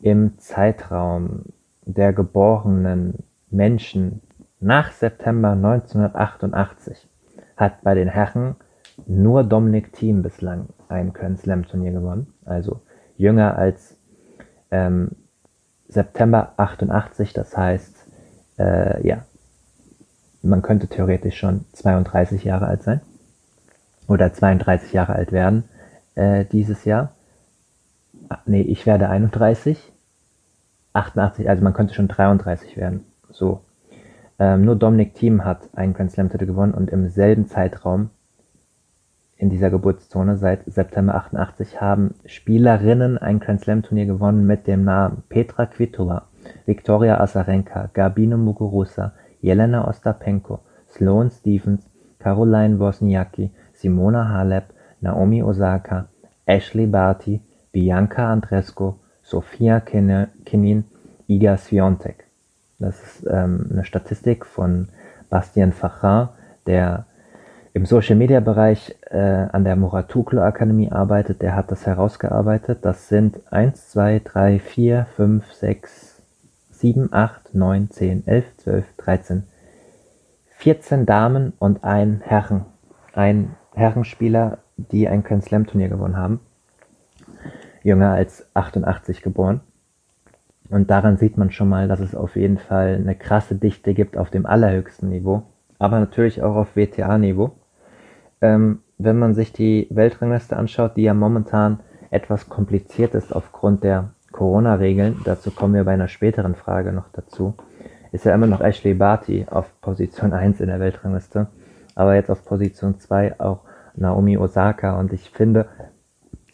im Zeitraum der geborenen Menschen nach September 1988 hat bei den Herren nur Dominic Thiem bislang ein Grand Slam Turnier gewonnen, also jünger als ähm, September 88, das heißt, äh, ja, man könnte theoretisch schon 32 Jahre alt sein oder 32 Jahre alt werden äh, dieses Jahr. Ah, nee, ich werde 31 88, also man könnte schon 33 werden. So. Ähm, nur Dominic Thiem hat einen Grand Slam Titel gewonnen und im selben Zeitraum in dieser Geburtszone seit September 88 haben Spielerinnen ein Grand Slam Turnier gewonnen mit dem Namen Petra Kvitova, Viktoria Azarenka, Gabino Muguruza, Jelena Ostapenko, Sloane Stephens, Caroline Wozniacki, Simona Halep, Naomi Osaka, Ashley Barty, Bianca Andrescu, Sofia Kenin, Iga Swiatek. Das ist ähm, eine Statistik von Bastian Fachin, der im Social Media Bereich äh, an der Moratuklo Akademie arbeitet. Der hat das herausgearbeitet. Das sind 1, 2, 3, 4, 5, 6, 7, 8, 9, 10, 11, 12, 13, 14 Damen und ein Herren. Ein Herrenspieler, die ein Grand Slam Turnier gewonnen haben jünger als 88 geboren. Und daran sieht man schon mal, dass es auf jeden Fall eine krasse Dichte gibt auf dem allerhöchsten Niveau, aber natürlich auch auf WTA-Niveau. Ähm, wenn man sich die Weltrangliste anschaut, die ja momentan etwas kompliziert ist aufgrund der Corona-Regeln, dazu kommen wir bei einer späteren Frage noch dazu, ist ja immer noch Ashley Barty auf Position 1 in der Weltrangliste, aber jetzt auf Position 2 auch Naomi Osaka. Und ich finde,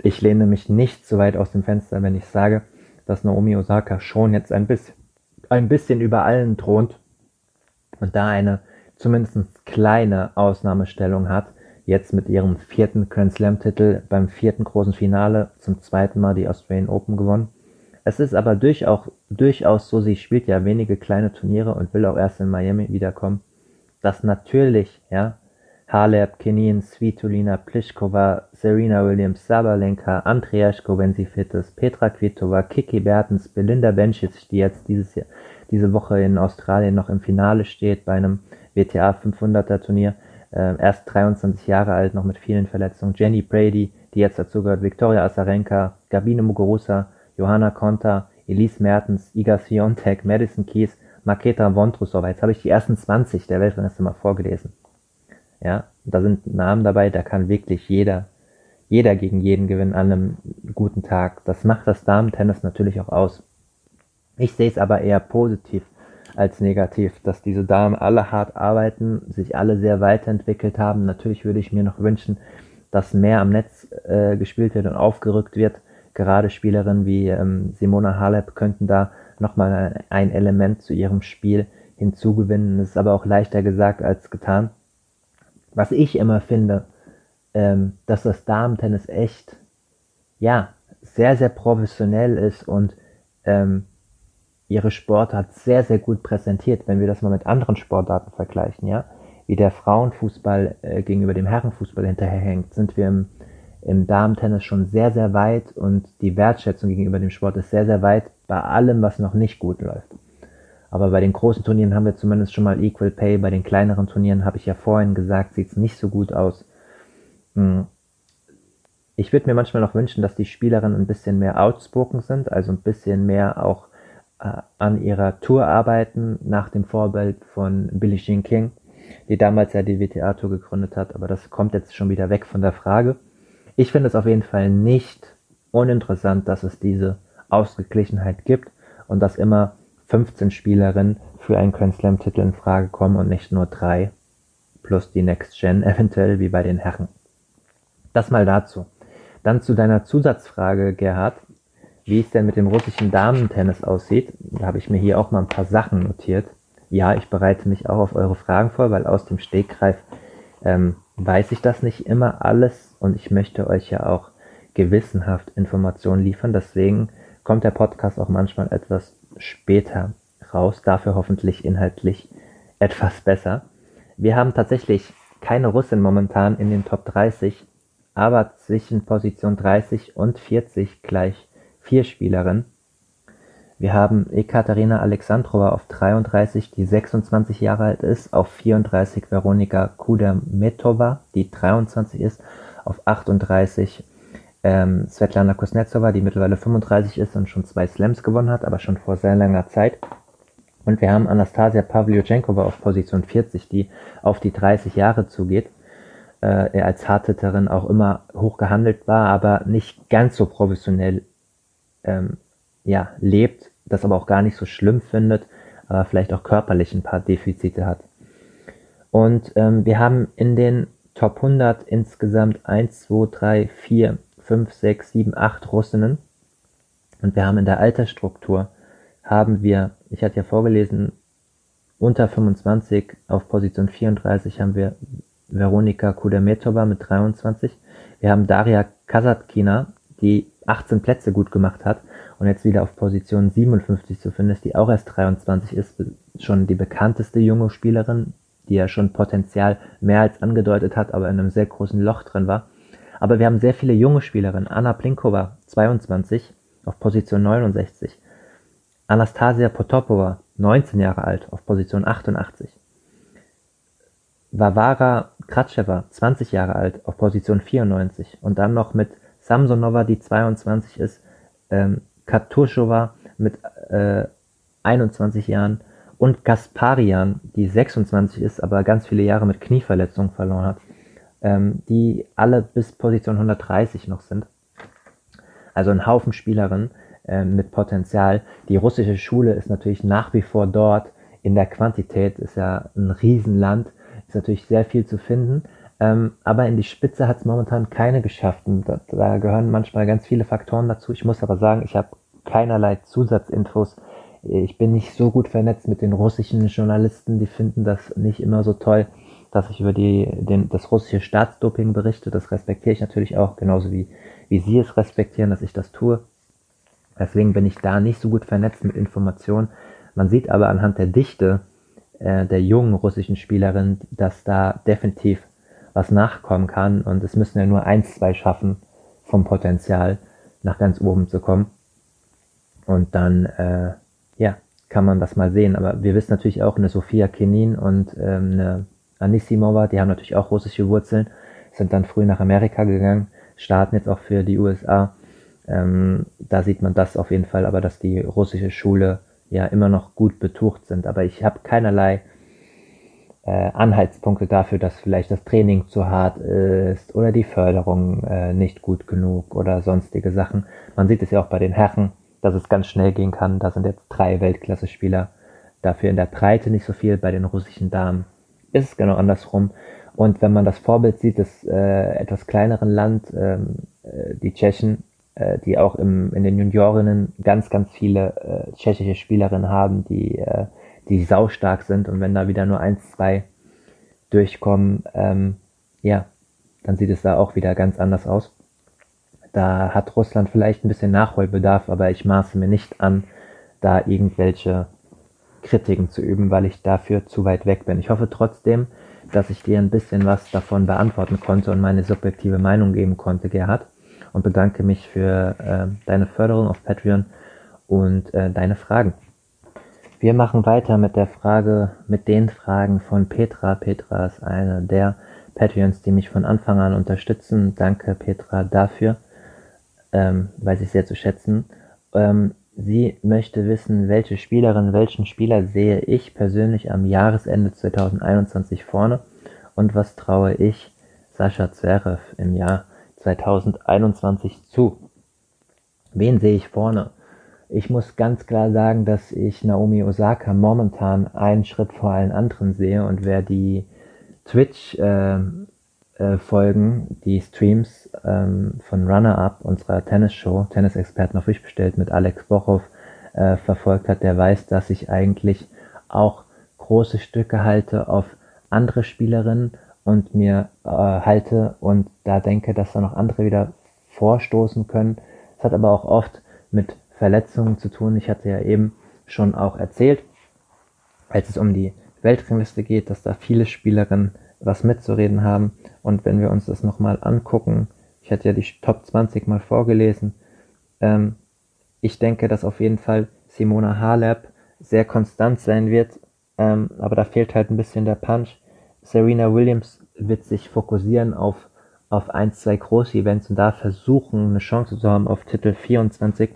ich lehne mich nicht so weit aus dem Fenster, wenn ich sage, dass Naomi Osaka schon jetzt ein bisschen, ein bisschen über allen thront und da eine zumindest kleine Ausnahmestellung hat, jetzt mit ihrem vierten Grand Slam Titel beim vierten großen Finale zum zweiten Mal die Australian Open gewonnen. Es ist aber durchaus, durchaus so, sie spielt ja wenige kleine Turniere und will auch erst in Miami wiederkommen, dass natürlich, ja, Halep, Kenin, Svitolina, Pliskova, Serena Williams, Sabalenka, Andreaschko, wenn sie fit ist, Petra Kvitova, Kiki Bertens, Belinda Bencic, die jetzt dieses Jahr, diese Woche in Australien noch im Finale steht bei einem WTA 500er Turnier, äh, erst 23 Jahre alt, noch mit vielen Verletzungen, Jenny Brady, die jetzt dazu gehört, Viktoria Azarenka, Gabine Muguruza, Johanna Konta, Elise Mertens, Iga Swiatek, Madison Keys, Maketa Vondrusova. Jetzt habe ich die ersten 20 der Weltrangliste mal vorgelesen. Ja, da sind Namen dabei, da kann wirklich jeder, jeder gegen jeden gewinnen an einem guten Tag. Das macht das Damen-Tennis natürlich auch aus. Ich sehe es aber eher positiv als negativ, dass diese Damen alle hart arbeiten, sich alle sehr weiterentwickelt haben. Natürlich würde ich mir noch wünschen, dass mehr am Netz äh, gespielt wird und aufgerückt wird. Gerade Spielerinnen wie ähm, Simona Halep könnten da nochmal ein Element zu ihrem Spiel hinzugewinnen. Das ist aber auch leichter gesagt als getan was ich immer finde, ähm, dass das Damen-Tennis echt, ja, sehr, sehr professionell ist und ähm, ihre Sportart sehr, sehr gut präsentiert, wenn wir das mal mit anderen Sportarten vergleichen, ja, wie der Frauenfußball äh, gegenüber dem Herrenfußball hinterherhängt, sind wir im, im Damen-Tennis schon sehr, sehr weit und die Wertschätzung gegenüber dem Sport ist sehr, sehr weit bei allem, was noch nicht gut läuft. Aber bei den großen Turnieren haben wir zumindest schon mal Equal Pay. Bei den kleineren Turnieren habe ich ja vorhin gesagt, sieht es nicht so gut aus. Hm. Ich würde mir manchmal noch wünschen, dass die Spielerinnen ein bisschen mehr outspoken sind, also ein bisschen mehr auch an ihrer Tour arbeiten, nach dem Vorbild von Billie Jean King, die damals ja die WTA-Tour gegründet hat, aber das kommt jetzt schon wieder weg von der Frage. Ich finde es auf jeden Fall nicht uninteressant, dass es diese Ausgeglichenheit gibt und dass immer 15 Spielerinnen für einen Grand Slam-Titel in Frage kommen und nicht nur drei plus die Next Gen <laughs> eventuell wie bei den Herren. Das mal dazu. Dann zu deiner Zusatzfrage, Gerhard, wie es denn mit dem russischen Damentennis aussieht. Da habe ich mir hier auch mal ein paar Sachen notiert. Ja, ich bereite mich auch auf eure Fragen vor, weil aus dem Stegreif ähm, weiß ich das nicht immer alles und ich möchte euch ja auch gewissenhaft Informationen liefern. Deswegen kommt der Podcast auch manchmal etwas später raus, dafür hoffentlich inhaltlich <laughs> etwas besser. Wir haben tatsächlich keine Russin momentan in den Top 30, aber zwischen Position 30 und 40 gleich vier Spielerinnen. Wir haben Ekaterina Alexandrova auf 33, die 26 Jahre alt ist, auf 34 Veronika Kudermetova, die 23 ist, auf 38 ähm, Svetlana Kuznetsova, die mittlerweile 35 ist und schon zwei Slams gewonnen hat, aber schon vor sehr langer Zeit. Und wir haben Anastasia Pavlyuchenkova auf Position 40, die auf die 30 Jahre zugeht. Äh, als Hardhitterin auch immer hoch gehandelt war, aber nicht ganz so professionell ähm, ja, lebt, das aber auch gar nicht so schlimm findet, aber vielleicht auch körperlich ein paar Defizite hat. Und ähm, wir haben in den Top 100 insgesamt 1, 2, 3, 4, 5, 6, 7, 8 Russinnen. Und wir haben in der Altersstruktur haben wir, ich hatte ja vorgelesen, unter 25 auf Position 34 haben wir Veronika Kudermetova mit 23. Wir haben Daria Kasatkina, die 18 Plätze gut gemacht hat und jetzt wieder auf Position 57 zu finden ist, die auch erst 23 ist, schon die bekannteste junge Spielerin, die ja schon Potenzial mehr als angedeutet hat, aber in einem sehr großen Loch drin war. Aber wir haben sehr viele junge Spielerinnen. Anna Plinkova, 22, auf Position 69. Anastasia Potopova, 19 Jahre alt, auf Position 88. Varvara Kratschewa, 20 Jahre alt, auf Position 94. Und dann noch mit Samsonova, die 22 ist, ähm, Katushova mit äh, 21 Jahren und Gasparian, die 26 ist, aber ganz viele Jahre mit Knieverletzungen verloren hat, ähm, die alle bis Position 130 noch sind. Also ein Haufen Spielerinnen, ähm, mit Potenzial. Die russische Schule ist natürlich nach wie vor dort. In der Quantität ist ja ein Riesenland, ist natürlich sehr viel zu finden. Ähm, aber in die Spitze hat es momentan keine geschafft. Und da, da, gehören manchmal ganz viele Faktoren dazu. Ich muss aber sagen, ich habe keinerlei Zusatzinfos. Ich bin nicht so gut vernetzt mit den russischen Journalisten, die finden das nicht immer so toll, dass ich über die, den, das russische Staatsdoping berichte. Das respektiere ich natürlich auch, genauso wie, wie Sie es respektieren, dass ich das tue. Deswegen bin ich da nicht so gut vernetzt mit Informationen. Man sieht aber anhand der Dichte äh, der jungen russischen Spielerin, dass da definitiv was nachkommen kann. Und es müssen ja nur eins, zwei schaffen vom Potenzial nach ganz oben zu kommen. Und dann, äh, ja, kann man das mal sehen. Aber wir wissen natürlich auch, eine Sofia Kenin und ähm, eine Anisimova, die haben natürlich auch russische Wurzeln, sind dann früh nach Amerika gegangen, starten jetzt auch für die USA. Ähm, da sieht man das auf jeden Fall, aber dass die russische Schule ja immer noch gut betucht sind. Aber ich habe keinerlei äh, Anhaltspunkte dafür, dass vielleicht das Training zu hart ist oder die Förderung äh, nicht gut genug oder sonstige Sachen. Man sieht es ja auch bei den Herren, dass es ganz schnell gehen kann. Da sind jetzt drei Weltklasse-Spieler. Dafür in der Breite nicht so viel. Bei den russischen Damen ist es genau andersrum. Und wenn man das Vorbild sieht des äh, etwas kleineren Land, ähm, äh, die Tschechen, äh, die auch im, in den Juniorinnen ganz, ganz viele äh, tschechische Spielerinnen haben, die, äh, die saustark sind. Und wenn da wieder nur eins, zwei durchkommen, ähm, ja, dann sieht es da auch wieder ganz anders aus. Da hat Russland vielleicht ein bisschen Nachholbedarf, aber ich maße mir nicht an, da irgendwelche Kritiken zu üben, weil ich dafür zu weit weg bin. Ich hoffe trotzdem, dass ich dir ein bisschen was davon beantworten konnte und meine subjektive Meinung geben konnte, Gerhard und bedanke mich für äh, deine Förderung auf Patreon und äh, deine Fragen. Wir machen weiter mit der Frage, mit den Fragen von Petra. Petra ist eine der Patreons, die mich von Anfang an unterstützen. Danke Petra dafür, ähm, weiß ich sehr zu schätzen. Ähm, Sie möchte wissen, welche Spielerin, welchen Spieler sehe ich persönlich am Jahresende 2021 vorne und was traue ich Sascha Zverev im Jahr 2021 zu. Wen sehe ich vorne? Ich muss ganz klar sagen, dass ich Naomi Osaka momentan einen Schritt vor allen anderen sehe und wer die Twitch äh, äh, Folgen, die Streams ähm, von Runner Up, unserer Tennisshow, Tennisexperten auf Wish bestellt mit Alex Bochow äh, verfolgt hat, der weiß, dass ich eigentlich auch große Stücke halte auf andere Spielerinnen und mir äh, halte und da denke, dass da noch andere wieder vorstoßen können. Es hat aber auch oft mit Verletzungen zu tun. Ich hatte ja eben schon auch erzählt, als es um die Weltrangliste geht, dass da viele Spielerinnen was mitzureden haben. Und wenn wir uns das nochmal angucken, ich hatte ja die Top 20 mal vorgelesen, ähm, ich denke, dass auf jeden Fall Simona Halep sehr konstant sein wird, ähm, aber da fehlt halt ein bisschen der Punch. Serena Williams wird sich fokussieren auf, auf ein, zwei große Events und da versuchen, eine Chance zu haben auf Titel 24.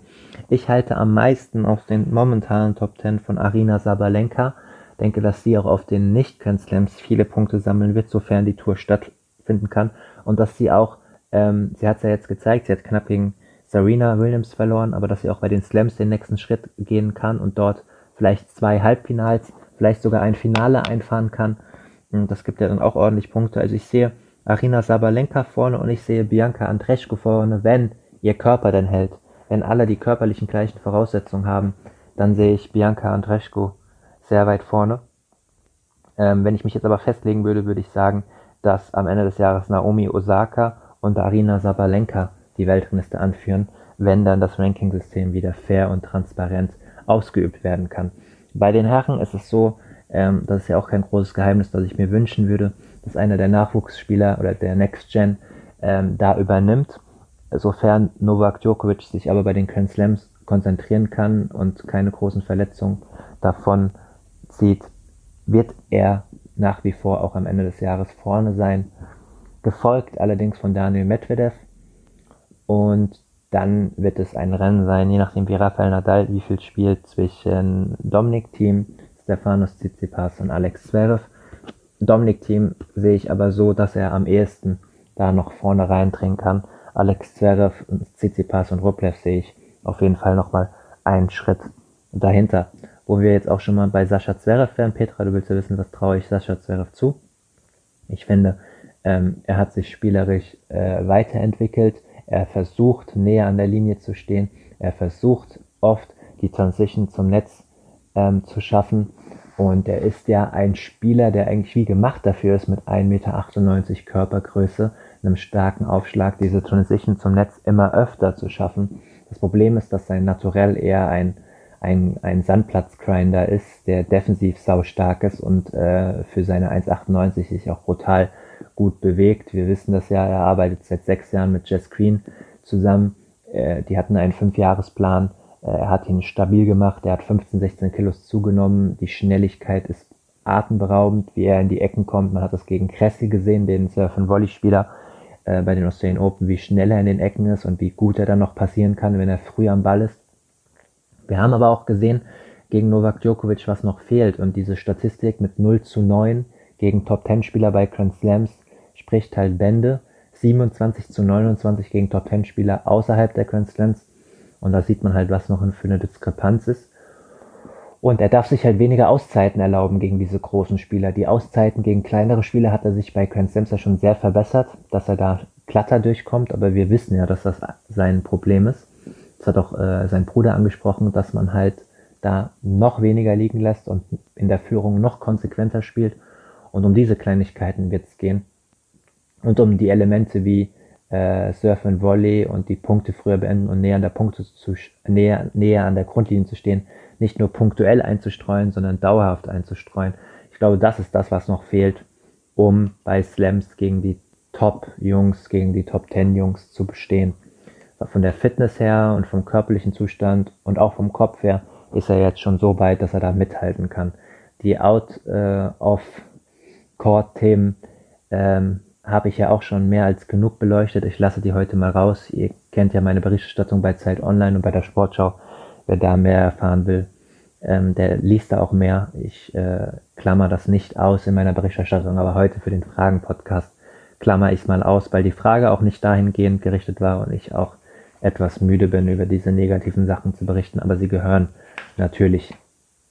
Ich halte am meisten auf den momentanen Top 10 von Arina Sabalenka. Denke, dass sie auch auf den Nicht-Grand Slams viele Punkte sammeln wird, sofern die Tour stattfinden kann. Und dass sie auch, ähm, sie hat es ja jetzt gezeigt, sie hat knapp gegen Serena Williams verloren, aber dass sie auch bei den Slams den nächsten Schritt gehen kann und dort vielleicht zwei Halbfinals, vielleicht sogar ein Finale einfahren kann. Und das gibt ja dann auch ordentlich Punkte. Also ich sehe Arina Sabalenka vorne und ich sehe Bianca Andreschko vorne, wenn ihr Körper denn hält. Wenn alle die körperlichen gleichen Voraussetzungen haben, dann sehe ich Bianca Andreschko sehr weit vorne. Ähm, wenn ich mich jetzt aber festlegen würde, würde ich sagen, dass am Ende des Jahres Naomi Osaka und Arina Sabalenka die Weltrangliste anführen, wenn dann das Ranking-System wieder fair und transparent ausgeübt werden kann. Bei den Herren ist es so, ähm, das ist ja auch kein großes Geheimnis, dass ich mir wünschen würde, dass einer der Nachwuchsspieler oder der Next Gen ähm, da übernimmt. Sofern Novak Djokovic sich aber bei den Grand Slams konzentrieren kann und keine großen Verletzungen davon zieht, wird er nach wie vor auch am Ende des Jahres vorne sein. Gefolgt allerdings von Daniel Medvedev. Und dann wird es ein Rennen sein, je nachdem wie Rafael Nadal wie viel spielt zwischen Dominik Team, Stefanos Tsitsipas und Alex Zverev. Dominik-Team sehe ich aber so, dass er am ehesten da noch vorne reindringen kann. Alex Zverev, Tsitsipas und Rublev sehe ich auf jeden Fall nochmal einen Schritt dahinter. Wo wir jetzt auch schon mal bei Sascha Zverev wären. Petra, du willst ja wissen, was traue ich Sascha Zverev zu? Ich finde, ähm, er hat sich spielerisch äh, weiterentwickelt. Er versucht näher an der Linie zu stehen. Er versucht oft die Transition zum Netz ähm, zu schaffen. Und er ist ja ein Spieler, der eigentlich wie gemacht dafür ist, mit 1,98 Meter Körpergröße, einem starken Aufschlag, diese Transition zum Netz immer öfter zu schaffen. Das Problem ist, dass sein Naturell eher ein, ein, ein Sandplatzgrinder ist, der defensiv sau stark ist und äh, für seine 1,98 sich auch brutal gut bewegt. Wir wissen das ja, er arbeitet seit sechs Jahren mit Jess Green zusammen. Äh, die hatten einen Fünfjahresplan. Äh, er hat ihn stabil gemacht, er hat 15, 16 Kilos zugenommen, die Schnelligkeit ist atemberaubend, wie er in die Ecken kommt. Man hat das gegen Cressy gesehen, den Surf- und Volley-Spieler äh, bei den Australian Open, wie schnell er in den Ecken ist und wie gut er dann noch passieren kann, wenn er früh am Ball ist. Wir haben aber auch gesehen, gegen Novak Djokovic, was noch fehlt und diese Statistik mit 0 zu 9 gegen Top-10-Spieler bei Grand Slams spricht halt Bände. 27 zu 29 gegen Top-10-Spieler außerhalb der Grand Slams und da sieht man halt, was noch für eine Diskrepanz ist. Und er darf sich halt weniger Auszeiten erlauben gegen diese großen Spieler. Die Auszeiten gegen kleinere Spieler hat er sich bei Slams ja schon sehr verbessert, dass er da glatter durchkommt, aber wir wissen ja, dass das sein Problem ist. Das hat auch äh, sein Bruder angesprochen, dass man halt da noch weniger liegen lässt und in der Führung noch konsequenter spielt. Und um diese Kleinigkeiten wird es gehen. Und um die Elemente wie äh, Surf and Volley und die Punkte früher beenden und näher an der Punkte zu näher, näher an der Grundlinie zu stehen, nicht nur punktuell einzustreuen, sondern dauerhaft einzustreuen. Ich glaube, das ist das, was noch fehlt, um bei Slams gegen die Top-Jungs, gegen die Top-10-Jungs zu bestehen. Von der Fitness her und vom körperlichen Zustand und auch vom Kopf her ist er jetzt schon so weit, dass er da mithalten kann. Die Out-of-Court-Themen äh, ähm, habe ich ja auch schon mehr als genug beleuchtet. Ich lasse die heute mal raus. Ihr kennt ja meine Berichterstattung bei Zeit Online und bei der Sportschau. Wer da mehr erfahren will, ähm, der liest da auch mehr. Ich äh, klammer das nicht aus in meiner Berichterstattung, aber heute für den Fragen-Podcast klammer ich mal aus, weil die Frage auch nicht dahingehend gerichtet war und ich auch etwas müde bin, über diese negativen Sachen zu berichten, aber sie gehören natürlich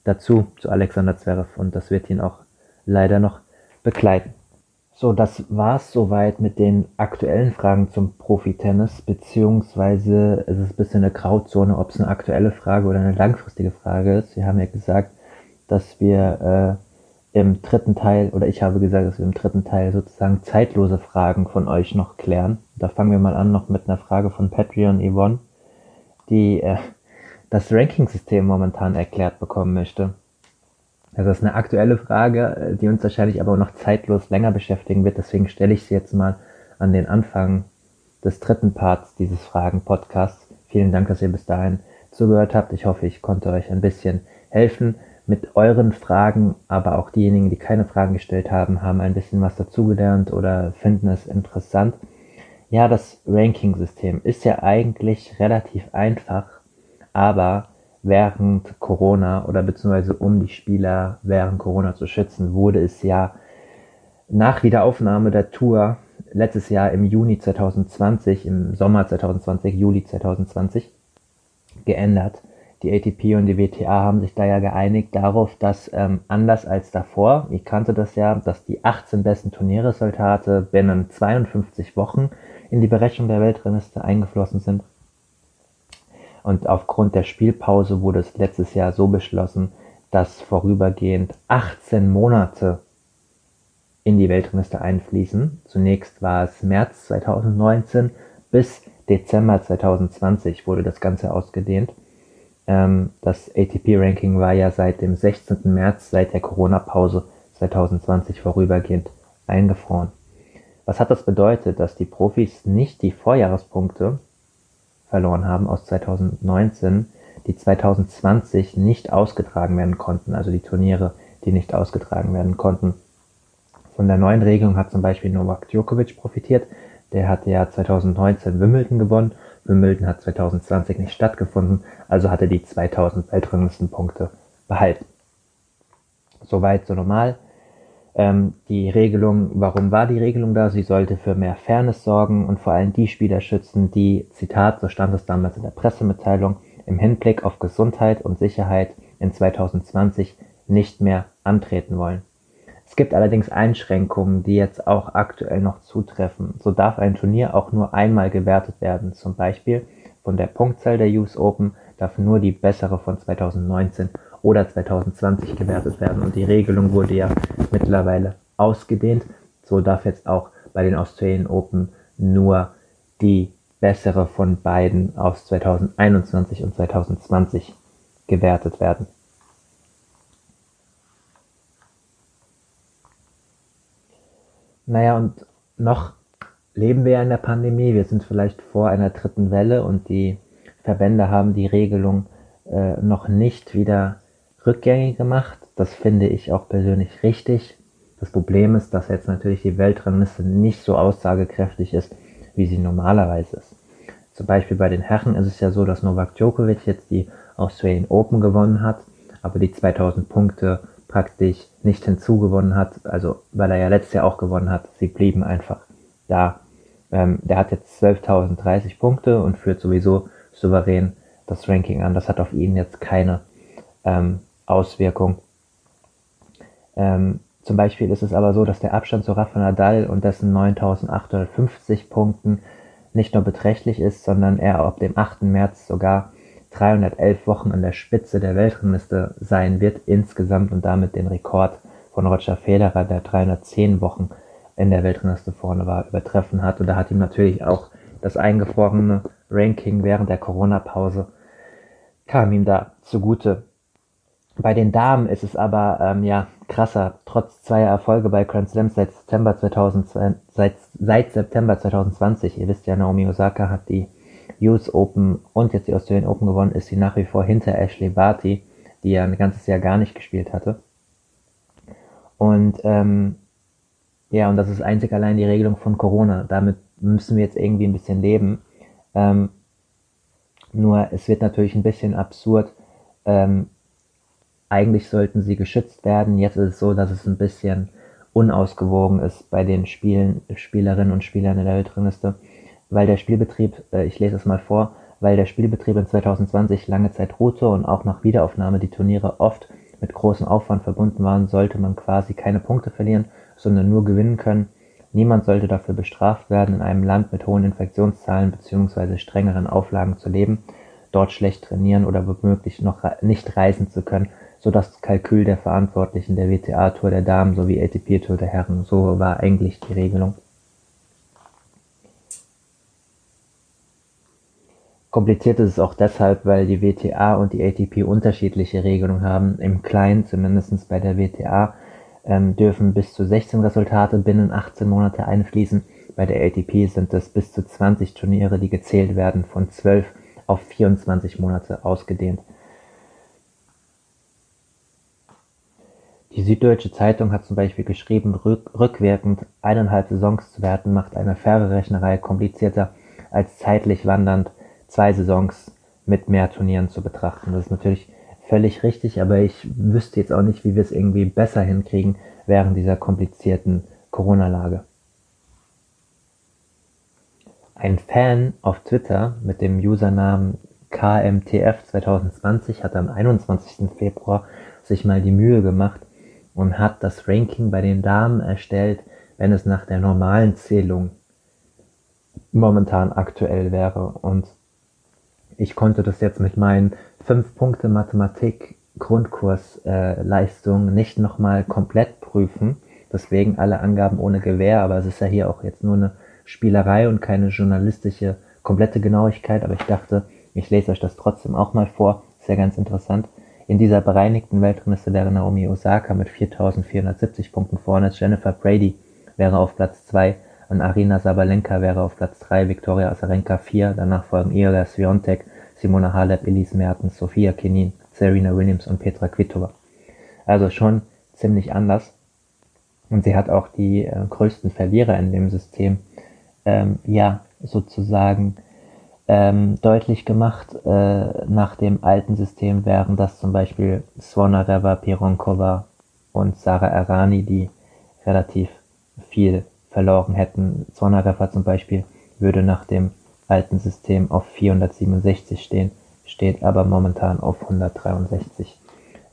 dazu, zu Alexander Zverev und das wird ihn auch leider noch begleiten. So, das war's soweit mit den aktuellen Fragen zum Profi-Tennis, beziehungsweise es ist ein bisschen eine Grauzone, ob es eine aktuelle Frage oder eine langfristige Frage ist. Wir haben ja gesagt, dass wir äh, im dritten Teil, oder ich habe gesagt, dass wir im dritten Teil sozusagen zeitlose Fragen von euch noch klären. Da fangen wir mal an noch mit einer Frage von Patreon Yvonne, die äh, das Ranking-System momentan erklärt bekommen möchte. Das ist eine aktuelle Frage, äh, die uns wahrscheinlich aber auch noch zeitlos länger beschäftigen wird. Deswegen stelle ich sie jetzt mal an den Anfang des dritten Parts dieses Fragen-Podcasts. Vielen Dank, dass ihr bis dahin zugehört habt. Ich hoffe, ich konnte euch ein bisschen helfen mit euren Fragen, aber auch diejenigen, die keine Fragen gestellt haben, haben ein bisschen was dazugelernt oder finden es interessant. Ja, das Ranking-System ist ja eigentlich relativ einfach, aber während Corona oder beziehungsweise um die Spieler während Corona zu schützen, wurde es ja nach Wiederaufnahme der Tour letztes Jahr im Juni 2020, im Sommer 2020, Juli 2020 geändert. Die ATP und die WTA haben sich da ja geeinigt darauf, dass ähm, anders als davor, ich kannte das ja, dass die 18 besten Turnierresultate binnen 52 Wochen in die Berechnung der Weltrangliste eingeflossen sind und aufgrund der Spielpause wurde es letztes Jahr so beschlossen, dass vorübergehend 18 Monate in die Weltrangliste einfließen. Zunächst war es März 2019 bis Dezember 2020 wurde das Ganze ausgedehnt. Ähm, das ATP-Ranking war ja seit dem 16. März, seit der Corona-Pause 2020 vorübergehend eingefroren. Was hat das bedeutet, dass die Profis nicht die Vorjahrespunkte verloren haben aus 2019, die 2020 nicht ausgetragen werden konnten, also die Turniere, die nicht ausgetragen werden konnten. Von der neuen Regelung hat zum Beispiel Novak Djokovic profitiert. Der hatte ja 2019 Wimbledon gewonnen. Wimbledon hat 2020 nicht stattgefunden, also hatte die 2000 Weltranglistenpunkte behalten. Soweit so normal. Ähm, die Regelung, warum war die Regelung da? Sie sollte für mehr Fairness sorgen und vor allem die Spieler schützen, die, Zitat, so stand es damals in der Pressemitteilung, im Hinblick auf Gesundheit und Sicherheit in 2020 nicht mehr antreten wollen. Es gibt allerdings Einschränkungen, die jetzt auch aktuell noch zutreffen. So darf ein Turnier auch nur einmal gewertet werden. Zum Beispiel von der Punktzahl der US Open darf nur die bessere von 2019 oder 2020 gewertet werden. Und die Regelung wurde ja mittlerweile ausgedehnt. So darf jetzt auch bei den Australian Open nur die bessere von beiden aus 2021 und 2020 gewertet werden. Naja, und noch leben wir in der Pandemie. Wir sind vielleicht vor einer dritten Welle und die Verbände haben die Regelung äh, noch nicht wieder rückgängig gemacht. Das finde ich auch persönlich richtig. Das Problem ist, dass jetzt natürlich die Weltrangliste nicht so aussagekräftig ist, wie sie normalerweise ist. Zum Beispiel bei den Herren ist es ja so, dass Novak Djokovic jetzt die Australian Open gewonnen hat, aber die 2000 Punkte praktisch nicht hinzugewonnen hat, also weil er ja letztes Jahr auch gewonnen hat. Sie blieben einfach da. Ähm, der hat jetzt 12.030 Punkte und führt sowieso souverän das Ranking an. Das hat auf ihn jetzt keine ähm, Auswirkung. Ähm, zum Beispiel ist es aber so, dass der Abstand zu Rafa Nadal und dessen 9850 Punkten nicht nur beträchtlich ist, sondern er ab dem 8. März sogar 311 Wochen an der Spitze der Weltrangliste sein wird insgesamt und damit den Rekord von Roger Federer, der 310 Wochen in der Weltrangliste vorne war, übertreffen hat. Und da hat ihm natürlich auch das eingefrorene Ranking während der Corona-Pause kam ihm da zugute. Bei den Damen ist es aber ähm, ja krasser. Trotz zweier Erfolge bei Grand Slams seit September 2020, seit, seit September 2020, ihr wisst ja, Naomi Osaka hat die US Open und jetzt die Australian Open gewonnen, ist sie nach wie vor hinter Ashley Barty, die ja ein ganzes Jahr gar nicht gespielt hatte. Und ähm, ja, und das ist einzig allein die Regelung von Corona. Damit müssen wir jetzt irgendwie ein bisschen leben. Ähm, Nur es wird natürlich ein bisschen absurd. Ähm, eigentlich sollten sie geschützt werden. Jetzt ist es so, dass es ein bisschen unausgewogen ist bei den Spielen, Spielerinnen und Spielern in der Weltrangliste, weil der Spielbetrieb, äh, ich lese es mal vor, weil der Spielbetrieb in 2020 lange Zeit ruhte und auch nach Wiederaufnahme die Turniere oft mit großem Aufwand verbunden waren, sollte man quasi keine Punkte verlieren, sondern nur gewinnen können. Niemand sollte dafür bestraft werden, in einem Land mit hohen Infektionszahlen bzw. strengeren Auflagen zu leben, dort schlecht trainieren oder womöglich noch nicht reisen zu können, so das Kalkül der Verantwortlichen der WTA-Tour der Damen sowie ATP-Tour der Herren. So war eigentlich die Regelung. Kompliziert ist es auch deshalb, weil die WTA und die ATP unterschiedliche Regelungen haben. Im Kleinen, zumindest bei der WTA, ähm, dürfen bis zu 16 Resultate binnen 18 Monate einfließen. Bei der ATP sind es bis zu 20 Turniere, die gezählt werden, von 12 auf 24 Monate ausgedehnt. Die Süddeutsche Zeitung hat zum Beispiel geschrieben, rück rückwirkend eineinhalb Saisons zu werten macht eine faire Rechnerei komplizierter als zeitlich wandernd zwei Saisons mit mehr Turnieren zu betrachten. Das ist natürlich völlig richtig, aber ich wüsste jetzt auch nicht, wie wir es irgendwie besser hinkriegen während dieser komplizierten Corona-Lage. Ein Fan auf Twitter mit dem Usernamen KMTF2020 hat am 21. Februar sich mal die Mühe gemacht und hat das Ranking bei den Damen erstellt, wenn es nach der normalen Zählung momentan aktuell wäre. Und ich konnte das jetzt mit meinen 5 Punkte Mathematik Grundkursleistung äh, nicht nochmal komplett prüfen. Deswegen alle Angaben ohne Gewähr, aber es ist ja hier auch jetzt nur eine Spielerei und keine journalistische komplette Genauigkeit. Aber ich dachte, ich lese euch das trotzdem auch mal vor. Ist ja ganz interessant. In dieser bereinigten Weltrangliste wäre Naomi Osaka mit 4470 Punkten vorne, Jennifer Brady wäre auf Platz 2 und Arina Sabalenka wäre auf Platz 3, Viktoria Azarenka 4, danach folgen Iga Swiatek, Simona Halep, Elise Mertens, Sophia Kenin, Serena Williams und Petra Kvitova. Also schon ziemlich anders. Und sie hat auch die äh, größten Verlierer in dem System, ähm, ja, sozusagen ähm, deutlich gemacht. Äh, nach dem alten System wären das zum Beispiel Svonareva, Pironkova und Sarah Errani, die relativ viel verloren hätten. Zornarefer zum Beispiel würde nach dem alten System auf 467 stehen, steht aber momentan auf 163.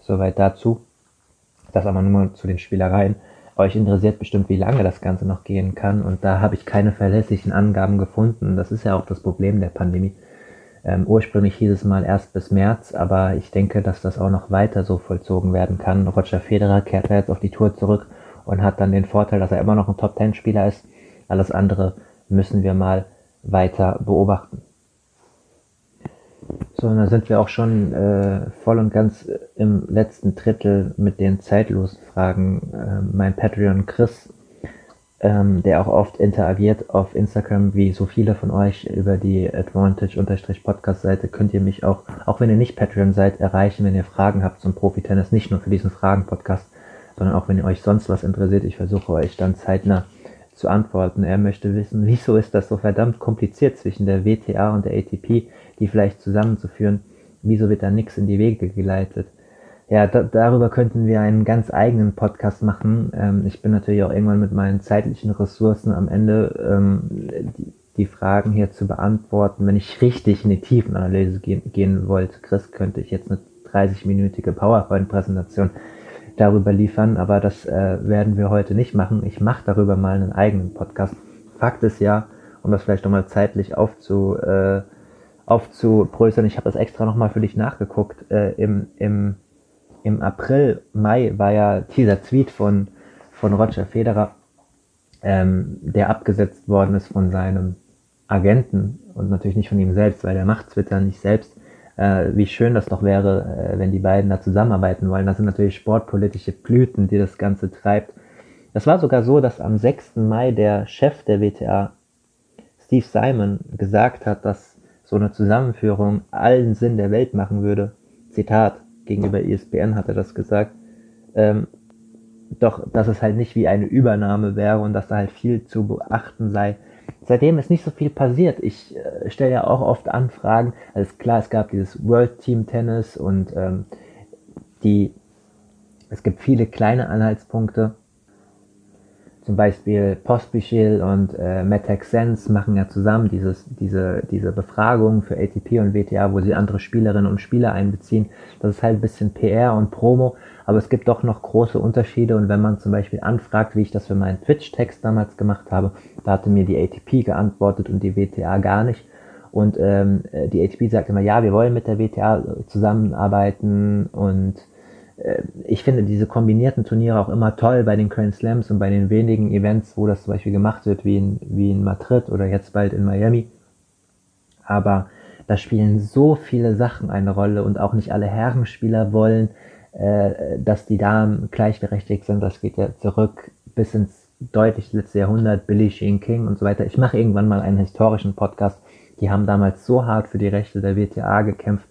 Soweit dazu. Das aber nur zu den Spielereien. Euch interessiert bestimmt, wie lange das Ganze noch gehen kann und da habe ich keine verlässlichen Angaben gefunden. Das ist ja auch das Problem der Pandemie. Ähm, ursprünglich hieß es mal erst bis März, aber ich denke, dass das auch noch weiter so vollzogen werden kann. Roger Federer kehrt jetzt auf die Tour zurück und hat dann den Vorteil, dass er immer noch ein Top-10-Spieler ist. Alles andere müssen wir mal weiter beobachten. So, und dann sind wir auch schon äh, voll und ganz im letzten Drittel mit den zeitlosen Fragen. Äh, mein Patreon Chris, ähm, der auch oft interagiert auf Instagram, wie so viele von euch über die Advantage-Podcast-Seite, könnt ihr mich auch, auch wenn ihr nicht Patreon seid, erreichen, wenn ihr Fragen habt zum Profi-Tennis, nicht nur für diesen Fragen-Podcast sondern auch wenn ihr euch sonst was interessiert, ich versuche euch dann zeitnah zu antworten. Er möchte wissen, wieso ist das so verdammt kompliziert zwischen der WTA und der ATP, die vielleicht zusammenzuführen? Wieso wird da nichts in die Wege geleitet? Ja, da, darüber könnten wir einen ganz eigenen Podcast machen. Ähm, ich bin natürlich auch irgendwann mit meinen zeitlichen Ressourcen am Ende, ähm, die, die, Fragen hier zu beantworten. Wenn ich richtig in die Tiefenanalyse gehen, gehen wollte, Chris, könnte ich jetzt eine 30-minütige PowerPoint-Präsentation darüber liefern, aber das äh, werden wir heute nicht machen. Ich mache darüber mal einen eigenen Podcast. Fakt ist ja, um das vielleicht nochmal zeitlich aufzu, äh, aufzupröseln, ich habe das extra nochmal für dich nachgeguckt, äh, im, im, im April, Mai war ja dieser Tweet von, von Roger Federer, ähm, der abgesetzt worden ist von seinem Agenten und natürlich nicht von ihm selbst, weil der macht Twitter nicht selbst, äh, wie schön das doch wäre, äh, wenn die beiden da zusammenarbeiten wollen. Das sind natürlich sportpolitische Blüten, die das Ganze treibt. Es war sogar so, dass am 6. Mai der Chef der WTA, Steve Simon, gesagt hat, dass so eine Zusammenführung allen Sinn der Welt machen würde. Zitat, gegenüber ESPN hat er das gesagt. Ähm, doch, dass es halt nicht wie eine Übernahme wäre und dass da halt viel zu beachten sei seitdem ist nicht so viel passiert. Ich äh, stelle ja auch oft Anfragen. Also klar, es gab dieses World Team Tennis und ähm, die, es gibt viele kleine Anhaltspunkte. Zum Beispiel Pospischil und äh, Metex Sense machen ja zusammen dieses, diese, diese Befragung für ATP und WTA, wo sie andere Spielerinnen und Spieler einbeziehen. Das ist halt ein bisschen PR und Promo, aber es gibt doch noch große Unterschiede und wenn man zum Beispiel anfragt, wie ich das für meinen Twitch-Text damals gemacht habe, da hatte mir die ATP geantwortet und die WTA gar nicht. Und ähm, die ATP sagt immer, ja, wir wollen mit der WTA zusammenarbeiten und äh, ich finde diese kombinierten Turniere auch immer toll bei den Grand Slams und bei den wenigen Events, wo das zum Beispiel gemacht wird, wie in, wie in Madrid oder jetzt bald in Miami. Aber da spielen so viele Sachen eine Rolle und auch nicht alle Herrenspieler wollen äh, dass die Damen gleichberechtigt sind. Das geht ja zurück bis ins deutlich letzte Jahrhundert, Billie Jean King und so weiter. Ich mache irgendwann mal einen historischen Podcast. Die haben damals so hart für die Rechte der WTA gekämpft,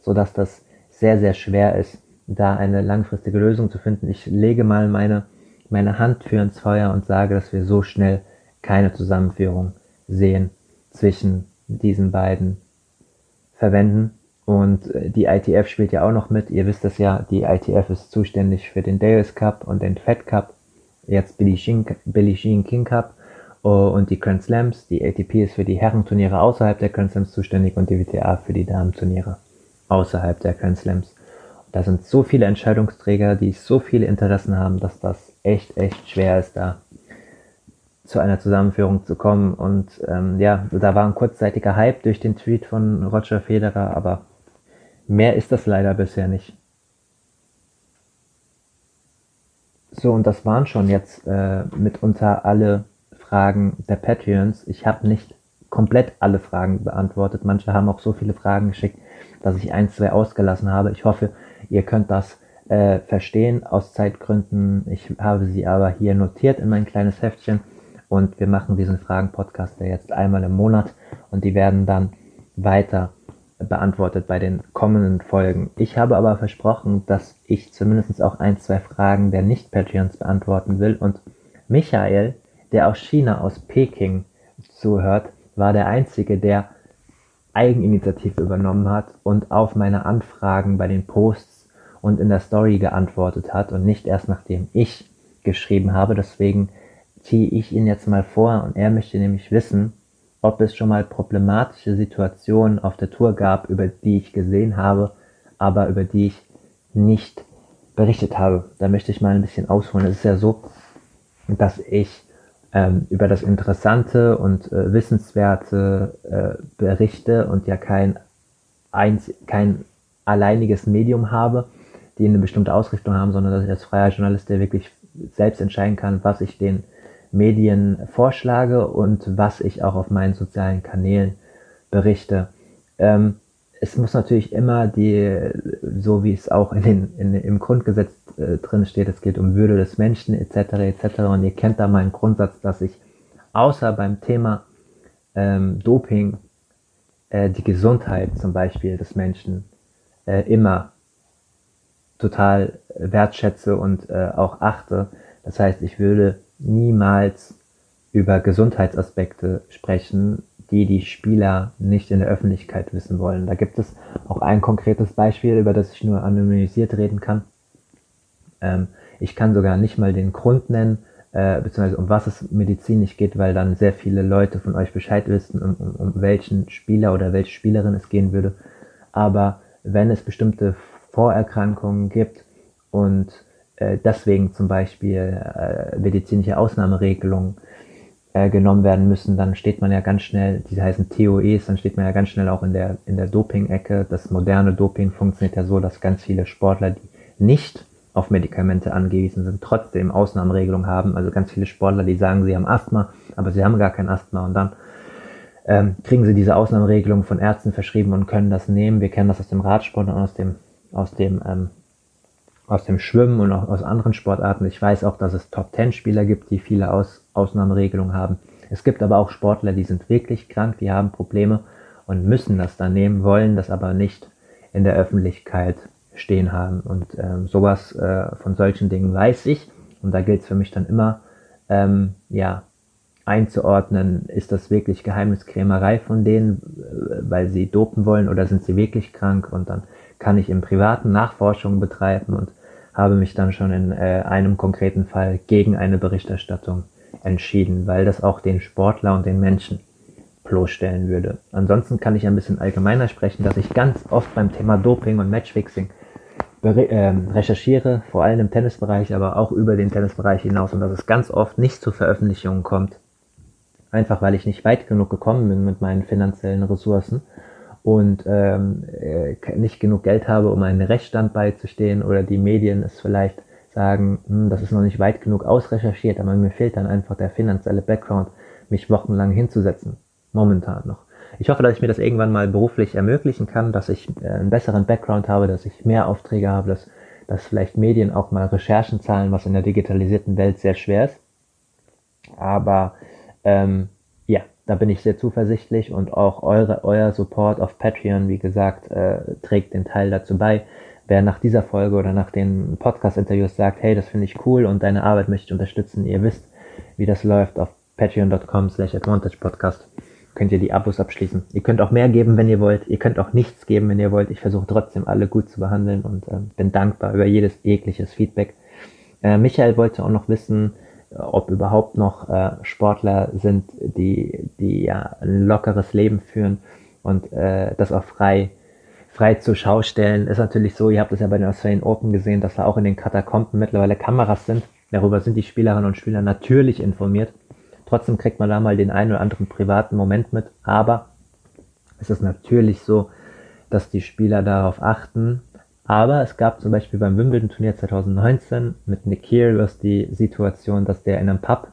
so dass das sehr, sehr schwer ist, da eine langfristige Lösung zu finden. Ich lege mal meine, meine Hand für ins Feuer und sage, dass wir so schnell keine Zusammenführung sehen zwischen diesen beiden Verbänden. Und äh, die ITF spielt ja auch noch mit. Ihr wisst das ja, die ITF ist zuständig für den Davis Cup und den Fed Cup. Jetzt Billie Jean, Billie Jean King Cup uh, und die Grand Slams. Die ATP ist für die Herrenturniere außerhalb der Grand Slams zuständig und die WTA für die Damenturniere außerhalb der Grand Slams. Da sind so viele Entscheidungsträger, die so viele Interessen haben, dass das echt, echt schwer ist, da zu einer Zusammenführung zu kommen. Und ähm, ja, da war ein kurzzeitiger Hype durch den Tweet von Roger Federer, aber Mehr ist das leider bisher nicht. So, und das waren schon jetzt äh, mitunter alle Fragen der Patreons. Ich habe nicht komplett alle Fragen beantwortet. Manche haben auch so viele Fragen geschickt, dass ich ein, zwei ausgelassen habe. Ich hoffe, ihr könnt das äh, verstehen aus Zeitgründen. Ich habe sie aber hier notiert in mein kleines Heftchen und wir machen diesen Fragen-Podcast ja jetzt einmal im Monat und die werden dann weiter beantwortet bei den kommenden Folgen. Ich habe aber versprochen, dass ich zumindest auch ein, zwei Fragen der Nicht-Patreons beantworten will und Michael, der aus China, aus Peking zuhört, war der Einzige, der Eigeninitiative übernommen hat und auf meine Anfragen bei den Posts und in der Story geantwortet hat und nicht erst nachdem ich geschrieben habe. Deswegen ziehe ich ihn jetzt mal vor und er möchte nämlich wissen, ob es schon mal problematische Situationen auf der Tour gab, über die ich gesehen habe, aber über die ich nicht berichtet habe. Da möchte ich mal ein bisschen ausholen. Es ist ja so, dass ich ähm, über das Interessante und äh, Wissenswerte äh, berichte und ja kein, eins, kein alleiniges Medium habe, die eine bestimmte Ausrichtung haben, sondern dass ich als freier Journalist, der wirklich selbst entscheiden kann, was ich den Medien vorschlage und was ich auch auf meinen sozialen Kanälen berichte. Ähm, es muss natürlich immer die, so wie es auch in den, in, im Grundgesetz äh, drin steht, es geht um Würde des Menschen etc. etc. Und ihr kennt da meinen Grundsatz, dass ich außer beim Thema ähm, Doping äh, die Gesundheit zum Beispiel des Menschen äh, immer total wertschätze und äh, auch achte. Das heißt, ich würde niemals über Gesundheitsaspekte sprechen, die die Spieler nicht in der Öffentlichkeit wissen wollen. Da gibt es auch ein konkretes Beispiel, über das ich nur anonymisiert reden kann. Ähm, ich kann sogar nicht mal den Grund nennen, äh, beziehungsweise um was es medizinisch geht, weil dann sehr viele Leute von euch Bescheid wissen, um, um, um welchen Spieler oder welche Spielerin es gehen würde. Aber wenn es bestimmte Vorerkrankungen gibt und äh, deswegen zum Beispiel äh, medizinische Ausnahmeregelungen äh, genommen werden müssen, dann steht man ja ganz schnell, die heißen TOEs, dann steht man ja ganz schnell auch in der, in der Doping-Ecke. Das moderne Doping funktioniert ja so, dass ganz viele Sportler, die nicht auf Medikamente angewiesen sind, trotzdem Ausnahmeregelungen haben. Also ganz viele Sportler, die sagen, sie haben Asthma, aber sie haben gar kein Asthma und dann ähm, kriegen sie diese Ausnahmeregelung von Ärzten verschrieben und können das nehmen. Wir kennen das aus dem Radsport und aus dem, aus dem ähm, aus dem Schwimmen und auch aus anderen Sportarten. Ich weiß auch, dass es Top-10-Spieler gibt, die viele aus Ausnahmeregelungen haben. Es gibt aber auch Sportler, die sind wirklich krank, die haben Probleme und müssen das dann nehmen, wollen das aber nicht in der Öffentlichkeit stehen haben. Und ähm, sowas äh, von solchen Dingen weiß ich. Und da gilt es für mich dann immer, ähm, ja, einzuordnen, ist das wirklich Geheimniskrämerei von denen, äh, weil sie dopen wollen oder sind sie wirklich krank und dann kann ich im privaten Nachforschungen betreiben und habe mich dann schon in äh, einem konkreten Fall gegen eine Berichterstattung entschieden, weil das auch den Sportler und den Menschen bloßstellen würde. Ansonsten kann ich ein bisschen allgemeiner sprechen, dass ich ganz oft beim Thema Doping und Matchfixing äh, recherchiere, vor allem im Tennisbereich, aber auch über den Tennisbereich hinaus und dass es ganz oft nicht zu Veröffentlichungen kommt. Einfach weil ich nicht weit genug gekommen bin mit meinen finanziellen Ressourcen und ähm, äh, nicht genug Geld habe, um einen Rechtsstand beizustehen oder die Medien es vielleicht sagen, hm, das ist noch nicht weit genug ausrecherchiert, aber mir fehlt dann einfach der finanzielle Background, mich wochenlang hinzusetzen. Momentan noch. Ich hoffe, dass ich mir das irgendwann mal beruflich ermöglichen kann, dass ich äh, einen besseren Background habe, dass ich mehr Aufträge habe, dass, dass vielleicht Medien auch mal Recherchen zahlen, was in der digitalisierten Welt sehr schwer ist. Aber ähm, da bin ich sehr zuversichtlich und auch eure, euer Support auf Patreon, wie gesagt, äh, trägt den Teil dazu bei. Wer nach dieser Folge oder nach den Podcast-Interviews sagt, hey, das finde ich cool und deine Arbeit möchte ich unterstützen, ihr wisst, wie das läuft auf patreon.com slash advantage podcast könnt ihr die Abos abschließen. Ihr könnt auch mehr geben, wenn ihr wollt. Ihr könnt auch nichts geben, wenn ihr wollt. Ich versuche trotzdem alle gut zu behandeln und äh, bin dankbar über jedes jegliches Feedback. Äh, Michael wollte auch noch wissen, ob überhaupt noch äh, Sportler sind, die, die ja ein lockeres Leben führen und äh, das auch frei frei zur Schau stellen. Ist natürlich so, ihr habt es ja bei den Australian Open gesehen, dass da auch in den Katakomben mittlerweile Kameras sind. Darüber sind die Spielerinnen und Spieler natürlich informiert. Trotzdem kriegt man da mal den einen oder anderen privaten Moment mit. Aber es ist natürlich so, dass die Spieler darauf achten. Aber es gab zum Beispiel beim Wimbledon-Turnier 2019 mit Nick Kyrgios die Situation, dass der in einem Pub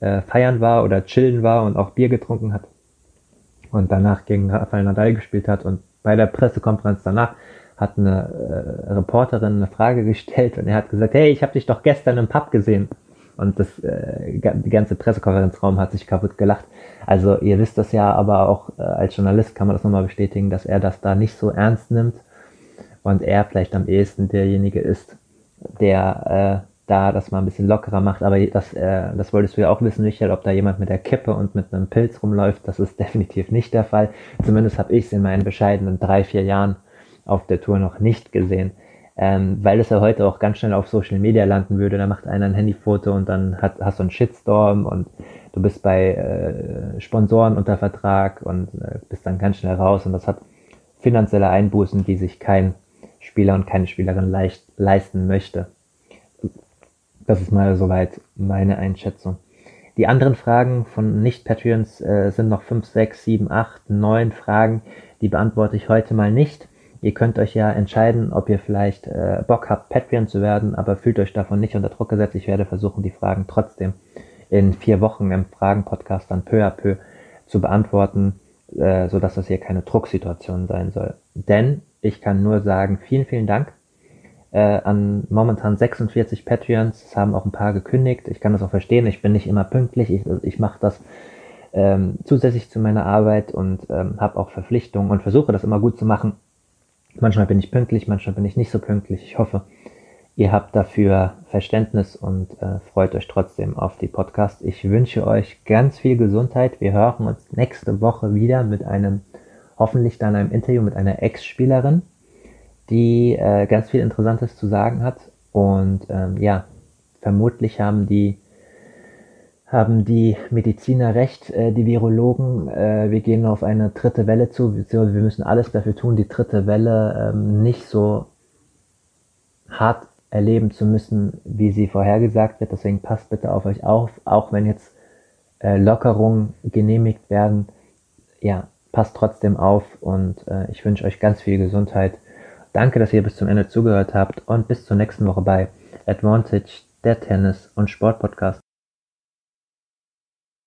äh, feiern war oder chillen war und auch Bier getrunken hat und danach gegen Rafael Nadal gespielt hat und bei der Pressekonferenz danach hat eine äh, Reporterin eine Frage gestellt und er hat gesagt, hey, ich habe dich doch gestern im Pub gesehen. Und das, äh, die ganze Pressekonferenzraum hat sich kaputt gelacht. Also ihr wisst das ja, aber auch äh, als Journalist kann man das nochmal bestätigen, dass er das da nicht so ernst nimmt und er vielleicht am ehesten derjenige ist, der äh, da das mal ein bisschen lockerer macht. Aber das, äh, das wolltest du ja auch wissen, Michael, ob da jemand mit der Kippe und mit einem Pilz rumläuft. Das ist <laughs> definitiv nicht der Fall. Zumindest habe ich es in meinen bescheidenen drei, vier Jahren auf der Tour noch nicht gesehen ähm, weil es ja heute auch ganz schnell auf Social Media landen würde. Da macht einer ein Handyfoto und dann hat, hast du einen Shitstorm und du bist bei äh, Sponsoren unter Vertrag und äh, bist dann ganz schnell raus und das hat finanzielle Einbußen, die sich kein Spieler und keine Spielerin leicht leisten möchte. Das ist mal soweit meine Einschätzung. Die anderen Fragen von Nicht-Patreons äh, sind noch 5, 6, 7, 8, 9 Fragen. Die beantworte ich heute mal nicht. Ihr könnt euch ja entscheiden, ob ihr vielleicht äh, Bock habt, Patreon zu werden, aber fühlt euch davon nicht unter Druck gesetzt. Ich werde versuchen, die Fragen trotzdem in vier Wochen im Fragen-Podcast dann peu à peu zu beantworten, äh, so dass das hier keine Drucksituation sein soll. Denn ich kann nur sagen, vielen, vielen Dank äh, an momentan 46 Patreons. Es haben auch ein paar gekündigt. Ich kann das auch verstehen. Ich bin nicht immer pünktlich. Ich, ich mache das ähm, zusätzlich zu meiner Arbeit und ähm, habe auch Verpflichtungen und versuche das immer gut zu machen. Manchmal bin ich pünktlich, manchmal bin ich nicht so pünktlich. Ich hoffe, ihr habt dafür Verständnis und äh, freut euch trotzdem auf die Podcast. Ich wünsche euch ganz viel Gesundheit. Wir hören uns nächste Woche wieder mit einem, hoffentlich dann einem Interview mit einer Ex-Spielerin, die äh, ganz viel Interessantes zu sagen hat. Und ähm, ja, vermutlich haben die haben die Mediziner recht, äh, die Virologen. Äh, wir gehen auf eine dritte Welle zu, beziehungsweise wir müssen alles dafür tun, die dritte Welle ähm, nicht so hart erleben zu müssen, wie sie vorhergesagt wird. Deswegen passt bitte auf euch auf, auch wenn jetzt äh, Lockerungen genehmigt werden. Ja, passt trotzdem auf und äh, ich wünsche euch ganz viel Gesundheit. Danke, dass ihr bis zum Ende zugehört habt und bis zur nächsten Woche bei Advantage, der Tennis- und Sportpodcast.